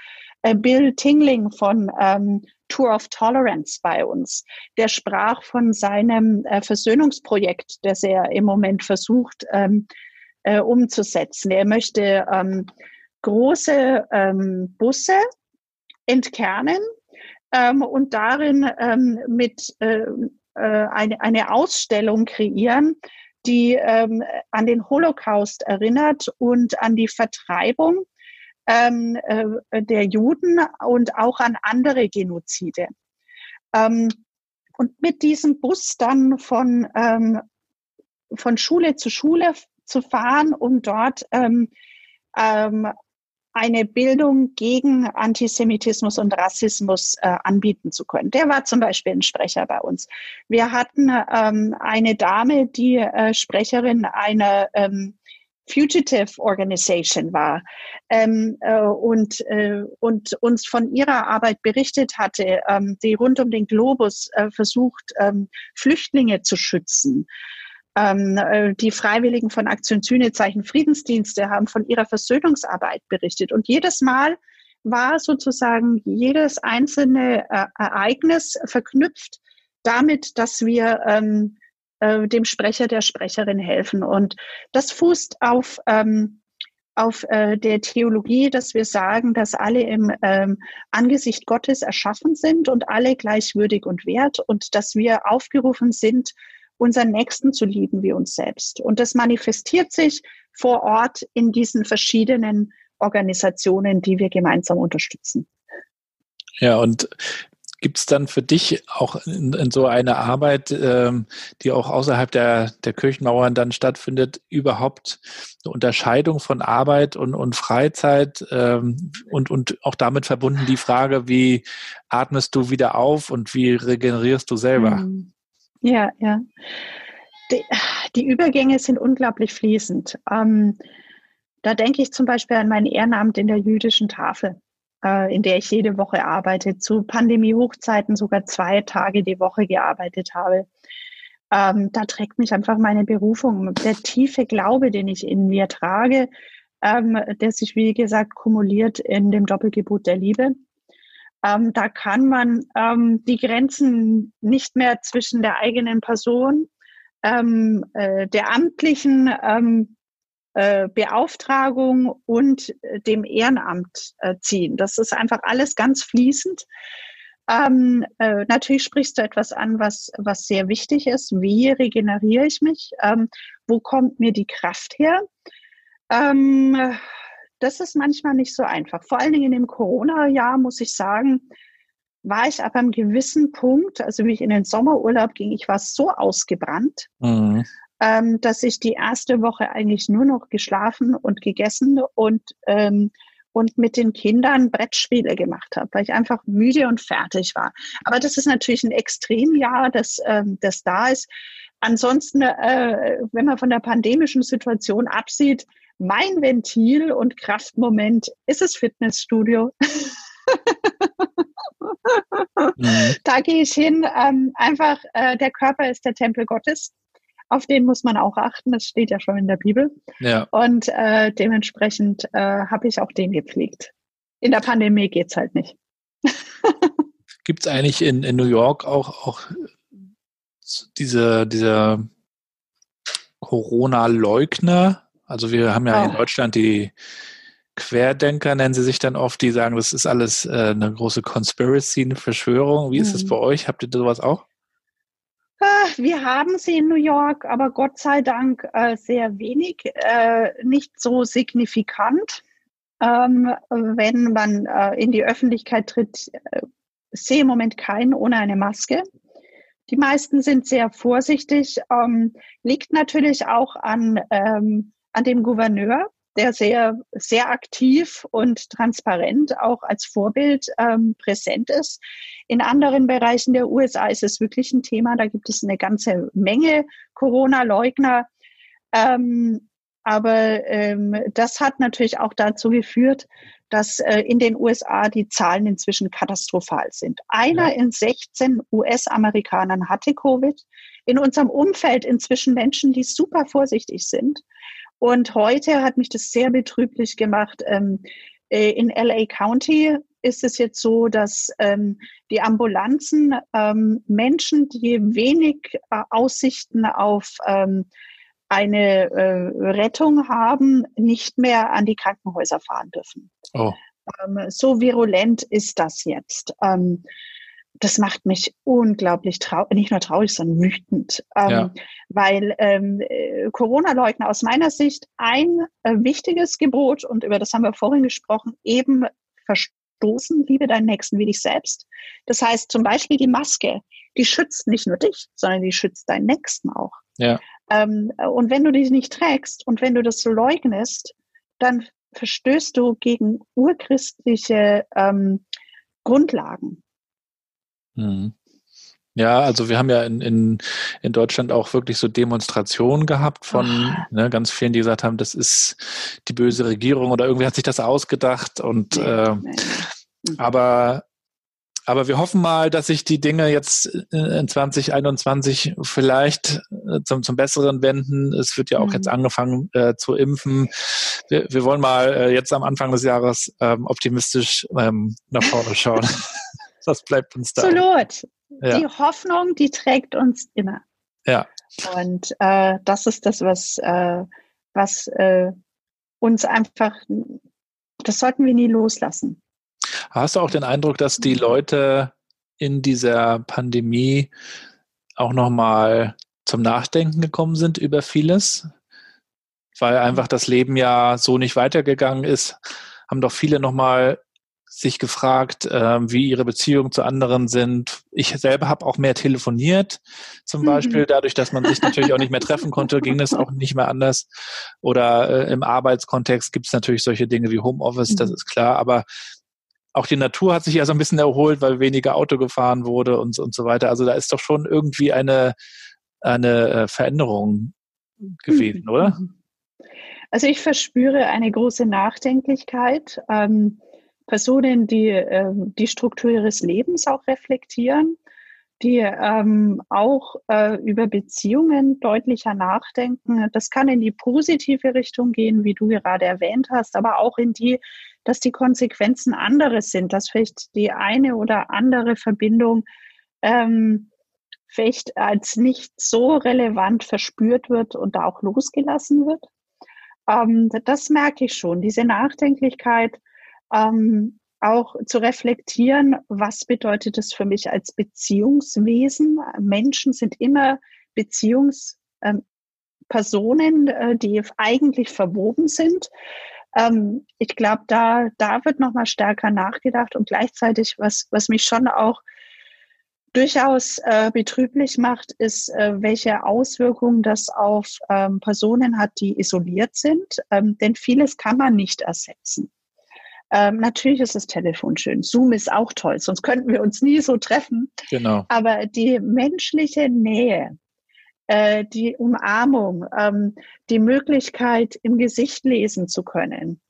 äh, Bill Tingling von ähm, Tour of Tolerance bei uns. Der sprach von seinem äh, Versöhnungsprojekt, das er im Moment versucht ähm, äh, umzusetzen. Er möchte ähm, große ähm, Busse entkernen ähm, und darin ähm, mit äh, äh, eine, eine Ausstellung kreieren, die ähm, an den Holocaust erinnert und an die Vertreibung ähm, äh, der Juden und auch an andere Genozide. Ähm, und mit diesem Bus dann von, ähm, von Schule zu Schule zu fahren, um dort ähm, ähm, eine Bildung gegen Antisemitismus und Rassismus äh, anbieten zu können. Der war zum Beispiel ein Sprecher bei uns. Wir hatten ähm, eine Dame, die äh, Sprecherin einer ähm, Fugitive Organization war ähm, äh, und, äh, und uns von ihrer Arbeit berichtet hatte, ähm, die rund um den Globus äh, versucht, ähm, Flüchtlinge zu schützen. Ähm, äh, die Freiwilligen von Aktion Sühnezeichen Friedensdienste haben von ihrer Versöhnungsarbeit berichtet. Und jedes Mal war sozusagen jedes einzelne äh, Ereignis verknüpft damit, dass wir ähm, äh, dem Sprecher, der Sprecherin helfen. Und das fußt auf, ähm, auf äh, der Theologie, dass wir sagen, dass alle im ähm, Angesicht Gottes erschaffen sind und alle gleichwürdig und wert und dass wir aufgerufen sind, unseren Nächsten zu lieben wie uns selbst. Und das manifestiert sich vor Ort in diesen verschiedenen Organisationen, die wir gemeinsam unterstützen. Ja, und Gibt es dann für dich auch in, in so einer Arbeit, ähm, die auch außerhalb der, der Kirchenmauern dann stattfindet, überhaupt eine Unterscheidung von Arbeit und, und Freizeit ähm, und, und auch damit verbunden die Frage, wie atmest du wieder auf und wie regenerierst du selber? Mhm. Ja, ja. Die, die Übergänge sind unglaublich fließend. Ähm, da denke ich zum Beispiel an mein Ehrenamt in der jüdischen Tafel, äh, in der ich jede Woche arbeite, zu Pandemie-Hochzeiten sogar zwei Tage die Woche gearbeitet habe. Ähm, da trägt mich einfach meine Berufung, der tiefe Glaube, den ich in mir trage, ähm, der sich, wie gesagt, kumuliert in dem Doppelgebot der Liebe. Ähm, da kann man ähm, die Grenzen nicht mehr zwischen der eigenen Person, ähm, äh, der amtlichen ähm, äh, Beauftragung und äh, dem Ehrenamt äh, ziehen. Das ist einfach alles ganz fließend. Ähm, äh, natürlich sprichst du etwas an, was, was sehr wichtig ist. Wie regeneriere ich mich? Ähm, wo kommt mir die Kraft her? Das ist manchmal nicht so einfach. Vor allen Dingen im Corona-Jahr muss ich sagen, war ich ab einem gewissen Punkt, also wie ich in den Sommerurlaub ging, ich war so ausgebrannt, mhm. ähm, dass ich die erste Woche eigentlich nur noch geschlafen und gegessen und ähm, und mit den Kindern Brettspiele gemacht habe, weil ich einfach müde und fertig war. Aber das ist natürlich ein Extremjahr, das, ähm, das da ist. Ansonsten, äh, wenn man von der pandemischen Situation absieht, mein Ventil und Kraftmoment ist das Fitnessstudio. mhm. Da gehe ich hin. Ähm, einfach, äh, der Körper ist der Tempel Gottes. Auf den muss man auch achten. Das steht ja schon in der Bibel. Ja. Und äh, dementsprechend äh, habe ich auch den gepflegt. In der Pandemie geht es halt nicht. Gibt es eigentlich in, in New York auch, auch diese, diese Corona-Leugner? Also wir haben ja oh. in Deutschland die Querdenker, nennen sie sich dann oft, die sagen, das ist alles äh, eine große Conspiracy, eine Verschwörung. Wie ist es mhm. bei euch? Habt ihr sowas auch? Ah, wir haben sie in New York, aber Gott sei Dank äh, sehr wenig, äh, nicht so signifikant. Ähm, wenn man äh, in die Öffentlichkeit tritt, äh, sehe im Moment keinen ohne eine Maske. Die meisten sind sehr vorsichtig, ähm, liegt natürlich auch an, ähm, an dem Gouverneur, der sehr, sehr aktiv und transparent auch als Vorbild ähm, präsent ist. In anderen Bereichen der USA ist es wirklich ein Thema. Da gibt es eine ganze Menge Corona-Leugner. Ähm, aber ähm, das hat natürlich auch dazu geführt, dass äh, in den USA die Zahlen inzwischen katastrophal sind. Einer ja. in 16 US-Amerikanern hatte Covid. In unserem Umfeld inzwischen Menschen, die super vorsichtig sind. Und heute hat mich das sehr betrüblich gemacht. Ähm, äh, in LA County ist es jetzt so, dass ähm, die Ambulanzen ähm, Menschen, die wenig äh, Aussichten auf ähm, eine äh, Rettung haben, nicht mehr an die Krankenhäuser fahren dürfen. Oh. Ähm, so virulent ist das jetzt. Das macht mich unglaublich traurig, nicht nur traurig, sondern wütend, ähm, ja. weil ähm, äh, Corona-Leugner aus meiner Sicht ein äh, wichtiges Gebot, und über das haben wir vorhin gesprochen, eben verstoßen, liebe deinen Nächsten wie dich selbst. Das heißt zum Beispiel die Maske, die schützt nicht nur dich, sondern die schützt deinen Nächsten auch. Ja. Ähm, und wenn du die nicht trägst und wenn du das leugnest, dann verstößt du gegen urchristliche ähm, Grundlagen. Mhm. Ja, also wir haben ja in, in, in Deutschland auch wirklich so Demonstrationen gehabt von ah. ne, ganz vielen, die gesagt haben, das ist die böse Regierung oder irgendwie hat sich das ausgedacht und äh, aber aber wir hoffen mal, dass sich die Dinge jetzt in 2021 vielleicht äh, zum, zum Besseren wenden. Es wird ja auch mhm. jetzt angefangen äh, zu impfen. Wir, wir wollen mal äh, jetzt am Anfang des Jahres ähm, optimistisch ähm, nach vorne schauen. Was bleibt uns da? Absolut. Ja. Die Hoffnung, die trägt uns immer. Ja. Und äh, das ist das, was, äh, was äh, uns einfach, das sollten wir nie loslassen. Hast du auch den Eindruck, dass die Leute in dieser Pandemie auch nochmal zum Nachdenken gekommen sind über vieles? Weil einfach das Leben ja so nicht weitergegangen ist, haben doch viele nochmal sich gefragt, äh, wie ihre Beziehungen zu anderen sind. Ich selber habe auch mehr telefoniert, zum mhm. Beispiel. Dadurch, dass man sich natürlich auch nicht mehr treffen konnte, ging es auch nicht mehr anders. Oder äh, im Arbeitskontext gibt es natürlich solche Dinge wie Homeoffice, mhm. das ist klar. Aber auch die Natur hat sich ja so ein bisschen erholt, weil weniger Auto gefahren wurde und, und so weiter. Also da ist doch schon irgendwie eine, eine äh, Veränderung gewesen, mhm. oder? Also ich verspüre eine große Nachdenklichkeit. Ähm, Personen, die äh, die Struktur ihres Lebens auch reflektieren, die ähm, auch äh, über Beziehungen deutlicher nachdenken. Das kann in die positive Richtung gehen, wie du gerade erwähnt hast, aber auch in die dass die Konsequenzen andere sind, dass vielleicht die eine oder andere Verbindung ähm, vielleicht als nicht so relevant verspürt wird und auch losgelassen wird. Ähm, das merke ich schon, diese Nachdenklichkeit, ähm, auch zu reflektieren, was bedeutet es für mich als Beziehungswesen? Menschen sind immer Beziehungspersonen, ähm, äh, die eigentlich verwoben sind. Ähm, ich glaube, da, da wird nochmal stärker nachgedacht und gleichzeitig, was, was mich schon auch durchaus äh, betrüblich macht, ist, äh, welche Auswirkungen das auf ähm, Personen hat, die isoliert sind. Ähm, denn vieles kann man nicht ersetzen. Ähm, natürlich ist das Telefon schön. Zoom ist auch toll, sonst könnten wir uns nie so treffen. Genau. Aber die menschliche Nähe, äh, die Umarmung, ähm, die Möglichkeit, im Gesicht lesen zu können,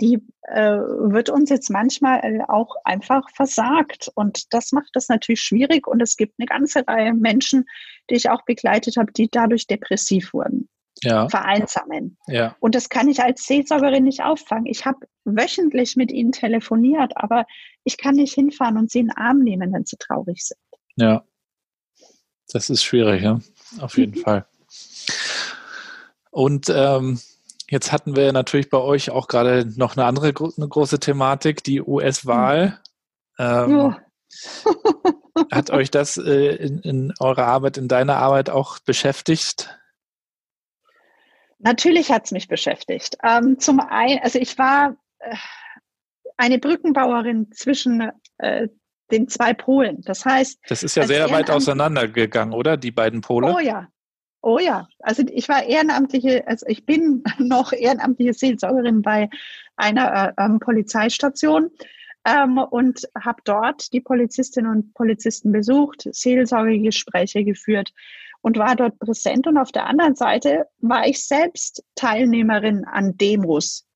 die äh, wird uns jetzt manchmal auch einfach versagt. Und das macht das natürlich schwierig. Und es gibt eine ganze Reihe Menschen, die ich auch begleitet habe, die dadurch depressiv wurden. Ja. Vereinsamen. Ja. Und das kann ich als Seelsorgerin nicht auffangen. Ich habe wöchentlich mit ihnen telefoniert, aber ich kann nicht hinfahren und sie in den Arm nehmen, wenn sie traurig sind. Ja. Das ist schwierig, ja auf jeden mhm. Fall. Und ähm, jetzt hatten wir natürlich bei euch auch gerade noch eine andere eine große Thematik, die US-Wahl. Mhm. Ähm, Hat euch das äh, in, in eurer Arbeit, in deiner Arbeit auch beschäftigt? Natürlich hat es mich beschäftigt. Ähm, zum einen, also ich war äh, eine Brückenbauerin zwischen äh, den zwei Polen. Das heißt, das ist ja sehr weit auseinandergegangen, oder die beiden Pole? Oh ja, oh ja. Also ich war ehrenamtliche, also ich bin noch ehrenamtliche Seelsorgerin bei einer äh, ähm, Polizeistation ähm, und habe dort die Polizistinnen und Polizisten besucht, Seelsorgegespräche geführt und war dort präsent. Und auf der anderen Seite war ich selbst Teilnehmerin an Demos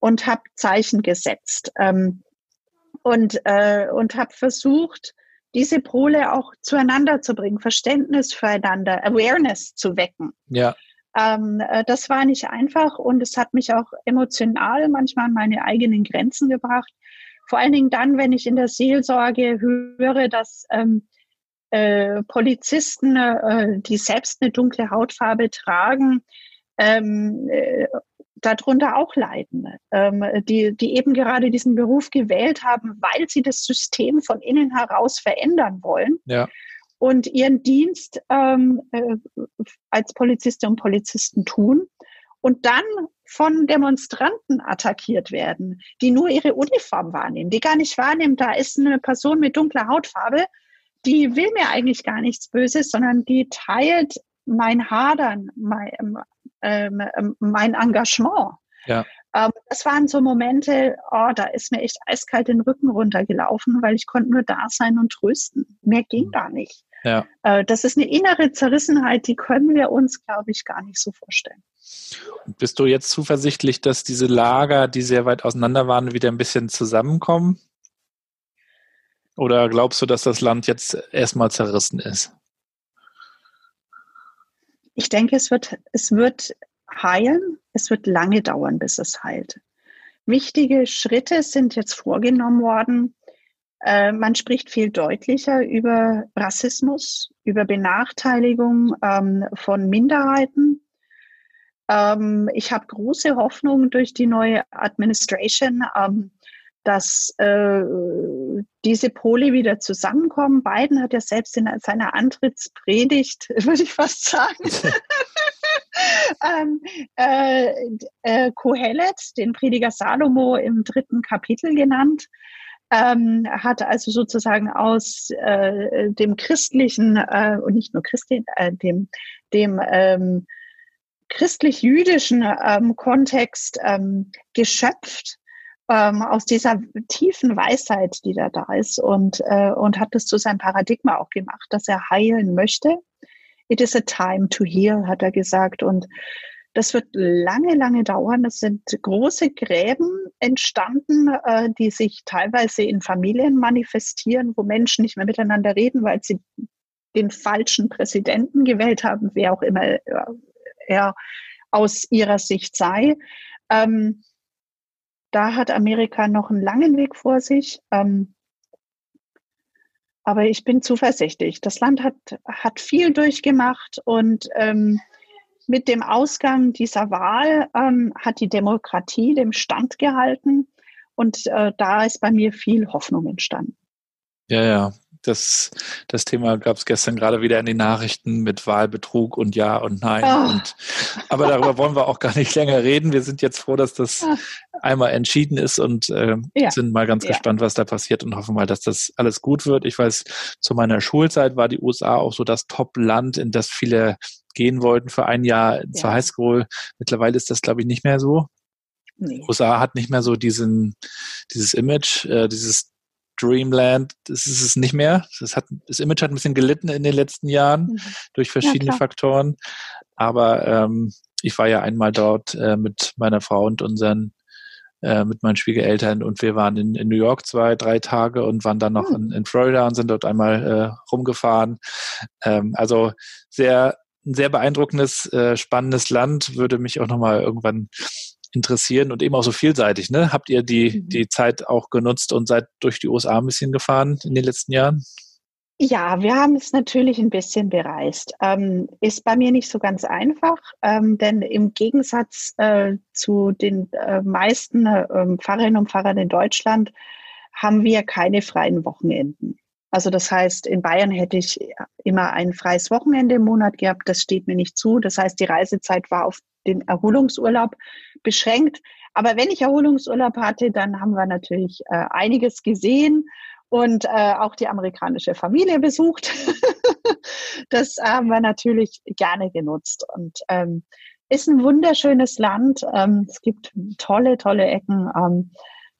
und habe Zeichen gesetzt ähm, und, äh, und habe versucht, diese Pole auch zueinander zu bringen, Verständnis füreinander, Awareness zu wecken. Ja. Ähm, äh, das war nicht einfach und es hat mich auch emotional manchmal an meine eigenen Grenzen gebracht. Vor allen Dingen dann, wenn ich in der Seelsorge höre, dass ähm, äh, Polizisten, äh, die selbst eine dunkle Hautfarbe tragen, ähm, äh, darunter auch leiden, ähm, die, die eben gerade diesen Beruf gewählt haben, weil sie das System von innen heraus verändern wollen. Ja. Und ihren Dienst ähm, äh, als Polizistinnen und Polizisten tun und dann von Demonstranten attackiert werden, die nur ihre Uniform wahrnehmen, die gar nicht wahrnehmen, da ist eine Person mit dunkler Hautfarbe, die will mir eigentlich gar nichts Böses, sondern die teilt mein Hadern, mein, ähm, ähm, mein Engagement. Ja. Ähm, das waren so Momente, oh, da ist mir echt eiskalt den Rücken runtergelaufen, weil ich konnte nur da sein und trösten. Mehr ging gar nicht. Ja. Äh, das ist eine innere Zerrissenheit, die können wir uns, glaube ich, gar nicht so vorstellen. Bist du jetzt zuversichtlich, dass diese Lager, die sehr weit auseinander waren, wieder ein bisschen zusammenkommen? Oder glaubst du, dass das Land jetzt erstmal zerrissen ist? Ich denke, es wird, es wird heilen. Es wird lange dauern, bis es heilt. Wichtige Schritte sind jetzt vorgenommen worden. Äh, man spricht viel deutlicher über Rassismus, über Benachteiligung ähm, von Minderheiten. Ähm, ich habe große Hoffnung durch die neue Administration, ähm, dass äh, diese Pole wieder zusammenkommen. Biden hat ja selbst in seiner Antrittspredigt, würde ich fast sagen, ähm, äh, äh, Kohelet, den Prediger Salomo im dritten Kapitel genannt, ähm, hat also sozusagen aus äh, dem christlichen äh, und nicht nur Christin, äh, dem, dem ähm, christlich-jüdischen ähm, Kontext ähm, geschöpft ähm, aus dieser tiefen Weisheit, die da da ist und, äh, und hat das zu seinem Paradigma auch gemacht, dass er heilen möchte. It is a time to heal, hat er gesagt. Und das wird lange, lange dauern. Es sind große Gräben entstanden, äh, die sich teilweise in Familien manifestieren, wo Menschen nicht mehr miteinander reden, weil sie den falschen Präsidenten gewählt haben, wer auch immer äh, er aus ihrer Sicht sei. Ähm, da hat Amerika noch einen langen Weg vor sich. Ähm, aber ich bin zuversichtlich. Das Land hat, hat viel durchgemacht und ähm, mit dem Ausgang dieser Wahl ähm, hat die Demokratie dem Stand gehalten und äh, da ist bei mir viel Hoffnung entstanden. Ja, ja, das, das Thema gab es gestern gerade wieder in den Nachrichten mit Wahlbetrug und Ja und Nein. Oh. Und, aber darüber wollen wir auch gar nicht länger reden. Wir sind jetzt froh, dass das ah. einmal entschieden ist und äh, ja. sind mal ganz ja. gespannt, was da passiert und hoffen mal, dass das alles gut wird. Ich weiß, zu meiner Schulzeit war die USA auch so das Top-Land, in das viele gehen wollten für ein Jahr ja. zur Highschool. Mittlerweile ist das, glaube ich, nicht mehr so. Nee. USA hat nicht mehr so diesen, dieses Image, äh, dieses Dreamland, das ist es nicht mehr. Das, hat, das Image hat ein bisschen gelitten in den letzten Jahren mhm. durch verschiedene ja, Faktoren. Aber ähm, ich war ja einmal dort äh, mit meiner Frau und unseren, äh, mit meinen Schwiegereltern und wir waren in, in New York zwei, drei Tage und waren dann noch mhm. in, in Florida und sind dort einmal äh, rumgefahren. Ähm, also sehr, ein sehr beeindruckendes, äh, spannendes Land, würde mich auch nochmal irgendwann interessieren und eben auch so vielseitig. Ne? Habt ihr die, mhm. die Zeit auch genutzt und seid durch die USA ein bisschen gefahren in den letzten Jahren? Ja, wir haben es natürlich ein bisschen bereist. Ähm, ist bei mir nicht so ganz einfach, ähm, denn im Gegensatz äh, zu den äh, meisten äh, Pfarrerinnen und Pfarrern in Deutschland haben wir keine freien Wochenenden. Also das heißt, in Bayern hätte ich immer ein freies Wochenende im Monat gehabt. Das steht mir nicht zu. Das heißt, die Reisezeit war auf den Erholungsurlaub beschränkt. Aber wenn ich Erholungsurlaub hatte, dann haben wir natürlich äh, einiges gesehen und äh, auch die amerikanische Familie besucht. das haben wir natürlich gerne genutzt und ähm, ist ein wunderschönes Land. Ähm, es gibt tolle, tolle Ecken. Ähm,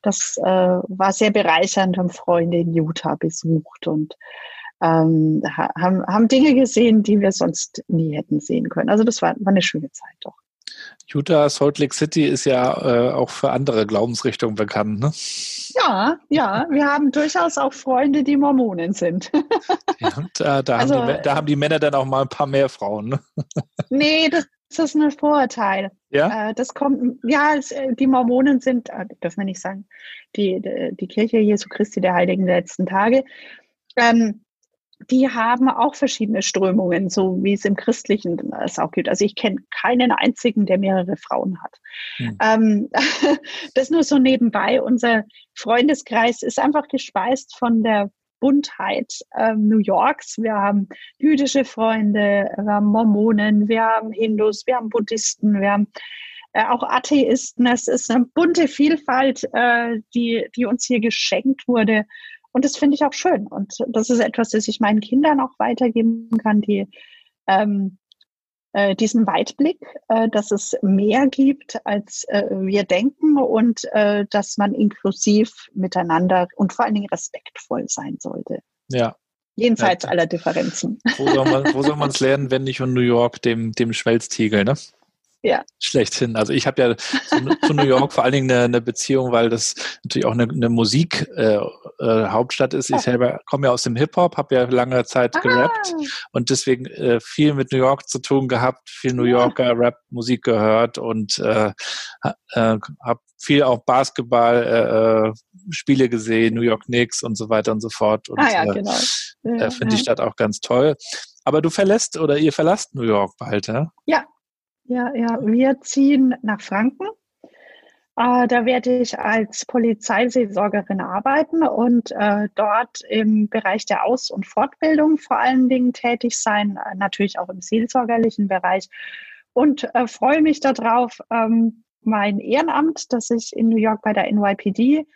das äh, war sehr bereichernd, haben Freunde in Utah besucht und ähm, haben, haben Dinge gesehen, die wir sonst nie hätten sehen können. Also das war, war eine schöne Zeit doch. Utah, Salt Lake City ist ja äh, auch für andere Glaubensrichtungen bekannt, ne? Ja, ja, wir haben durchaus auch Freunde, die Mormonen sind. ja, da, da, also, haben die, da, haben die, Männer dann auch mal ein paar mehr Frauen, ne? nee, das, das ist ein Vorurteil. Ja? Äh, das kommt, ja, äh, die Mormonen sind, äh, dürfen wir nicht sagen, die, die Kirche Jesu Christi der Heiligen der letzten Tage. Ähm, die haben auch verschiedene Strömungen, so wie es im Christlichen es auch gibt. Also ich kenne keinen einzigen, der mehrere Frauen hat. Hm. Ähm, das nur so nebenbei. Unser Freundeskreis ist einfach gespeist von der Buntheit ähm, New Yorks. Wir haben jüdische Freunde, wir haben Mormonen, wir haben Hindus, wir haben Buddhisten, wir haben äh, auch Atheisten. Es ist eine bunte Vielfalt, äh, die, die uns hier geschenkt wurde. Und das finde ich auch schön. Und das ist etwas, das ich meinen Kindern auch weitergeben kann, die ähm, äh, diesen Weitblick, äh, dass es mehr gibt, als äh, wir denken und äh, dass man inklusiv miteinander und vor allen Dingen respektvoll sein sollte. Ja. Jenseits ja. aller Differenzen. Wo soll man es lernen, wenn nicht in New York, dem, dem Schmelztiegel, ne? Ja. schlechthin. Also ich habe ja zu, zu, New York vor allen Dingen eine, eine Beziehung, weil das natürlich auch eine, eine Musik äh, äh, ist. Ich selber komme ja aus dem Hip-Hop, habe ja lange Zeit ah. gerappt und deswegen äh, viel mit New York zu tun gehabt, viel New Yorker Rap-Musik gehört und äh, äh, habe viel auch Basketball äh, äh, Spiele gesehen, New York Knicks und so weiter und so fort. Und ah, ja, genau. äh, finde ja. die Stadt auch ganz toll. Aber du verlässt oder ihr verlasst New York bald, ja? Ja, ja, ja. Wir ziehen nach Franken. Äh, da werde ich als Polizeiseelsorgerin arbeiten und äh, dort im Bereich der Aus- und Fortbildung vor allen Dingen tätig sein, äh, natürlich auch im seelsorgerlichen Bereich. Und äh, freue mich darauf, ähm, mein Ehrenamt, das ich in New York bei der NYPD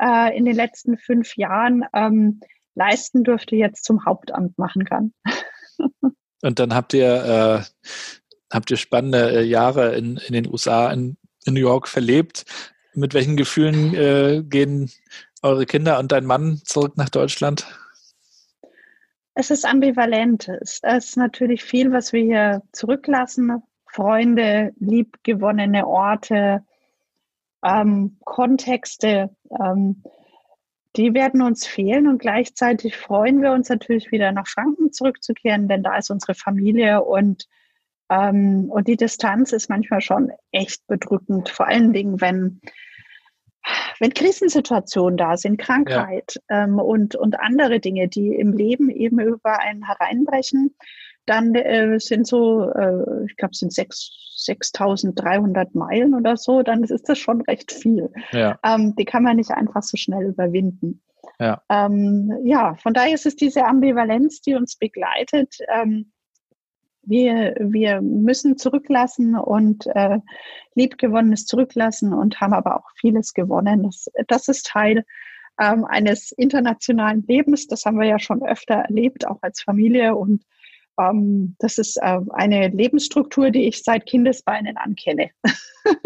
äh, in den letzten fünf Jahren ähm, leisten durfte, jetzt zum Hauptamt machen kann. Und dann habt ihr äh, habt ihr spannende äh, Jahre in, in den USA, in, in New York verlebt. Mit welchen Gefühlen äh, gehen eure Kinder und dein Mann zurück nach Deutschland? Es ist ambivalent. Es ist natürlich viel, was wir hier zurücklassen. Freunde, liebgewonnene Orte, ähm, Kontexte, ähm, die werden uns fehlen und gleichzeitig freuen wir uns natürlich wieder nach Franken zurückzukehren, denn da ist unsere Familie und ähm, und die Distanz ist manchmal schon echt bedrückend, vor allen Dingen, wenn, wenn Krisensituationen da sind, Krankheit ja. ähm, und, und andere Dinge, die im Leben eben über einen hereinbrechen, dann äh, sind so, äh, ich glaube, es sind 6.300 Meilen oder so, dann ist das schon recht viel. Ja. Ähm, die kann man nicht einfach so schnell überwinden. Ja. Ähm, ja, von daher ist es diese Ambivalenz, die uns begleitet. Ähm, wir, wir müssen zurücklassen und äh, Liebgewonnenes zurücklassen und haben aber auch vieles gewonnen. Das, das ist Teil ähm, eines internationalen Lebens. Das haben wir ja schon öfter erlebt, auch als Familie. Und das ist äh, eine Lebensstruktur, die ich seit Kindesbeinen ankenne.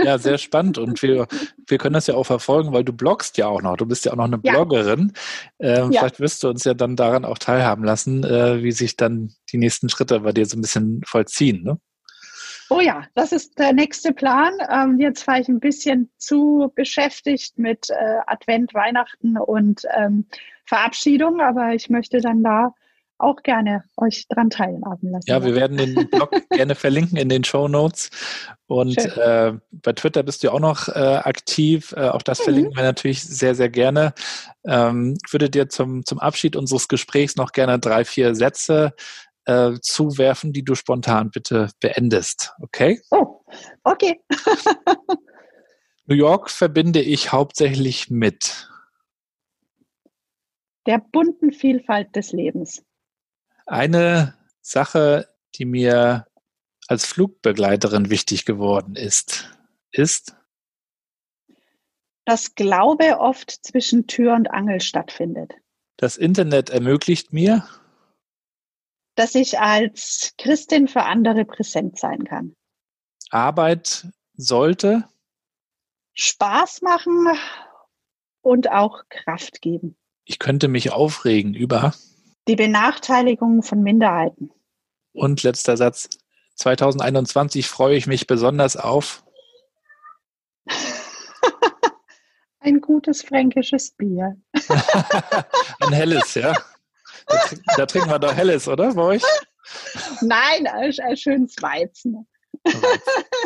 Ja, sehr spannend. Und wir, wir können das ja auch verfolgen, weil du bloggst ja auch noch. Du bist ja auch noch eine ja. Bloggerin. Ähm, ja. Vielleicht wirst du uns ja dann daran auch teilhaben lassen, äh, wie sich dann die nächsten Schritte bei dir so ein bisschen vollziehen. Ne? Oh ja, das ist der nächste Plan. Ähm, jetzt war ich ein bisschen zu beschäftigt mit äh, Advent, Weihnachten und ähm, Verabschiedung, aber ich möchte dann da auch gerne euch dran teilhaben lassen. Ja, wir werden den Blog gerne verlinken in den Show Notes. Und äh, bei Twitter bist du auch noch äh, aktiv. Äh, auch das mhm. verlinken wir natürlich sehr, sehr gerne. Ähm, ich würde dir zum, zum Abschied unseres Gesprächs noch gerne drei, vier Sätze äh, zuwerfen, die du spontan bitte beendest. Okay? Oh, okay. New York verbinde ich hauptsächlich mit der bunten Vielfalt des Lebens. Eine Sache, die mir als Flugbegleiterin wichtig geworden ist, ist, dass Glaube oft zwischen Tür und Angel stattfindet. Das Internet ermöglicht mir, dass ich als Christin für andere präsent sein kann. Arbeit sollte Spaß machen und auch Kraft geben. Ich könnte mich aufregen über die Benachteiligung von Minderheiten. Und letzter Satz. 2021 freue ich mich besonders auf ein gutes fränkisches Bier. ein helles, ja. Da, da, trinken wir doch helles, oder bei euch? Nein, ein, ein schönes Weizen.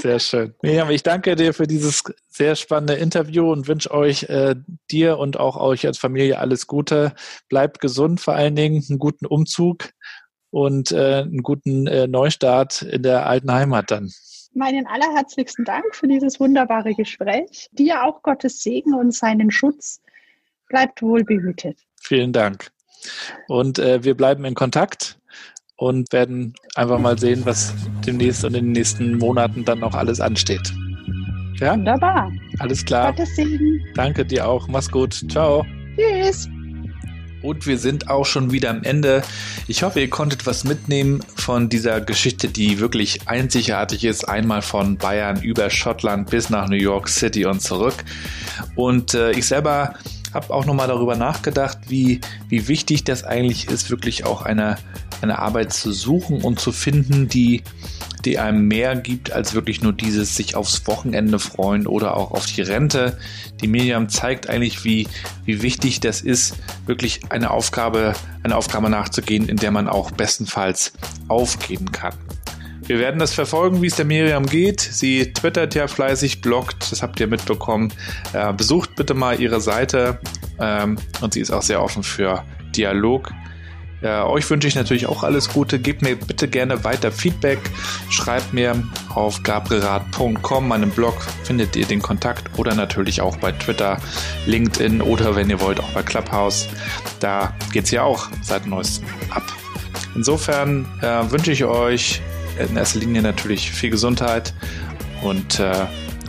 Sehr schön. Miriam, ich danke dir für dieses sehr spannende Interview und wünsche euch, äh, dir und auch euch als Familie alles Gute. Bleibt gesund vor allen Dingen, einen guten Umzug und äh, einen guten äh, Neustart in der alten Heimat dann. Meinen allerherzlichsten Dank für dieses wunderbare Gespräch. Dir auch Gottes Segen und seinen Schutz. Bleibt wohl behütet. Vielen Dank. Und äh, wir bleiben in Kontakt und werden einfach mal sehen, was demnächst und in den nächsten Monaten dann noch alles ansteht. Ja? Wunderbar. Alles klar. Gottes Segen. Danke dir auch. Mach's gut. Ciao. Tschüss. Und wir sind auch schon wieder am Ende. Ich hoffe, ihr konntet was mitnehmen von dieser Geschichte, die wirklich einzigartig ist. Einmal von Bayern über Schottland bis nach New York City und zurück. Und äh, ich selber habe auch nochmal darüber nachgedacht, wie, wie wichtig das eigentlich ist, wirklich auch eine, eine Arbeit zu suchen und zu finden, die, die einem mehr gibt als wirklich nur dieses sich aufs Wochenende freuen oder auch auf die Rente. Die Miriam zeigt eigentlich, wie, wie wichtig das ist, wirklich eine Aufgabe, eine Aufgabe nachzugehen, in der man auch bestenfalls aufgehen kann. Wir werden das verfolgen, wie es der Miriam geht. Sie twittert ja fleißig, bloggt, das habt ihr mitbekommen. Äh, besucht bitte mal ihre Seite ähm, und sie ist auch sehr offen für Dialog. Äh, euch wünsche ich natürlich auch alles Gute. Gebt mir bitte gerne weiter Feedback. Schreibt mir auf gabrielrad.com, meinem Blog, findet ihr den Kontakt oder natürlich auch bei Twitter, LinkedIn oder wenn ihr wollt auch bei Clubhouse. Da geht es ja auch seit neuestem ab. Insofern äh, wünsche ich euch in erster Linie natürlich viel Gesundheit und äh,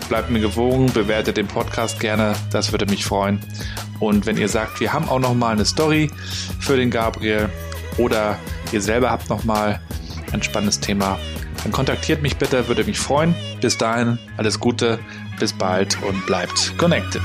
bleibt mir gewogen, bewertet den Podcast gerne, das würde mich freuen. Und wenn ihr sagt, wir haben auch noch mal eine Story für den Gabriel oder ihr selber habt noch mal ein spannendes Thema, dann kontaktiert mich bitte, würde mich freuen. Bis dahin alles Gute, bis bald und bleibt connected.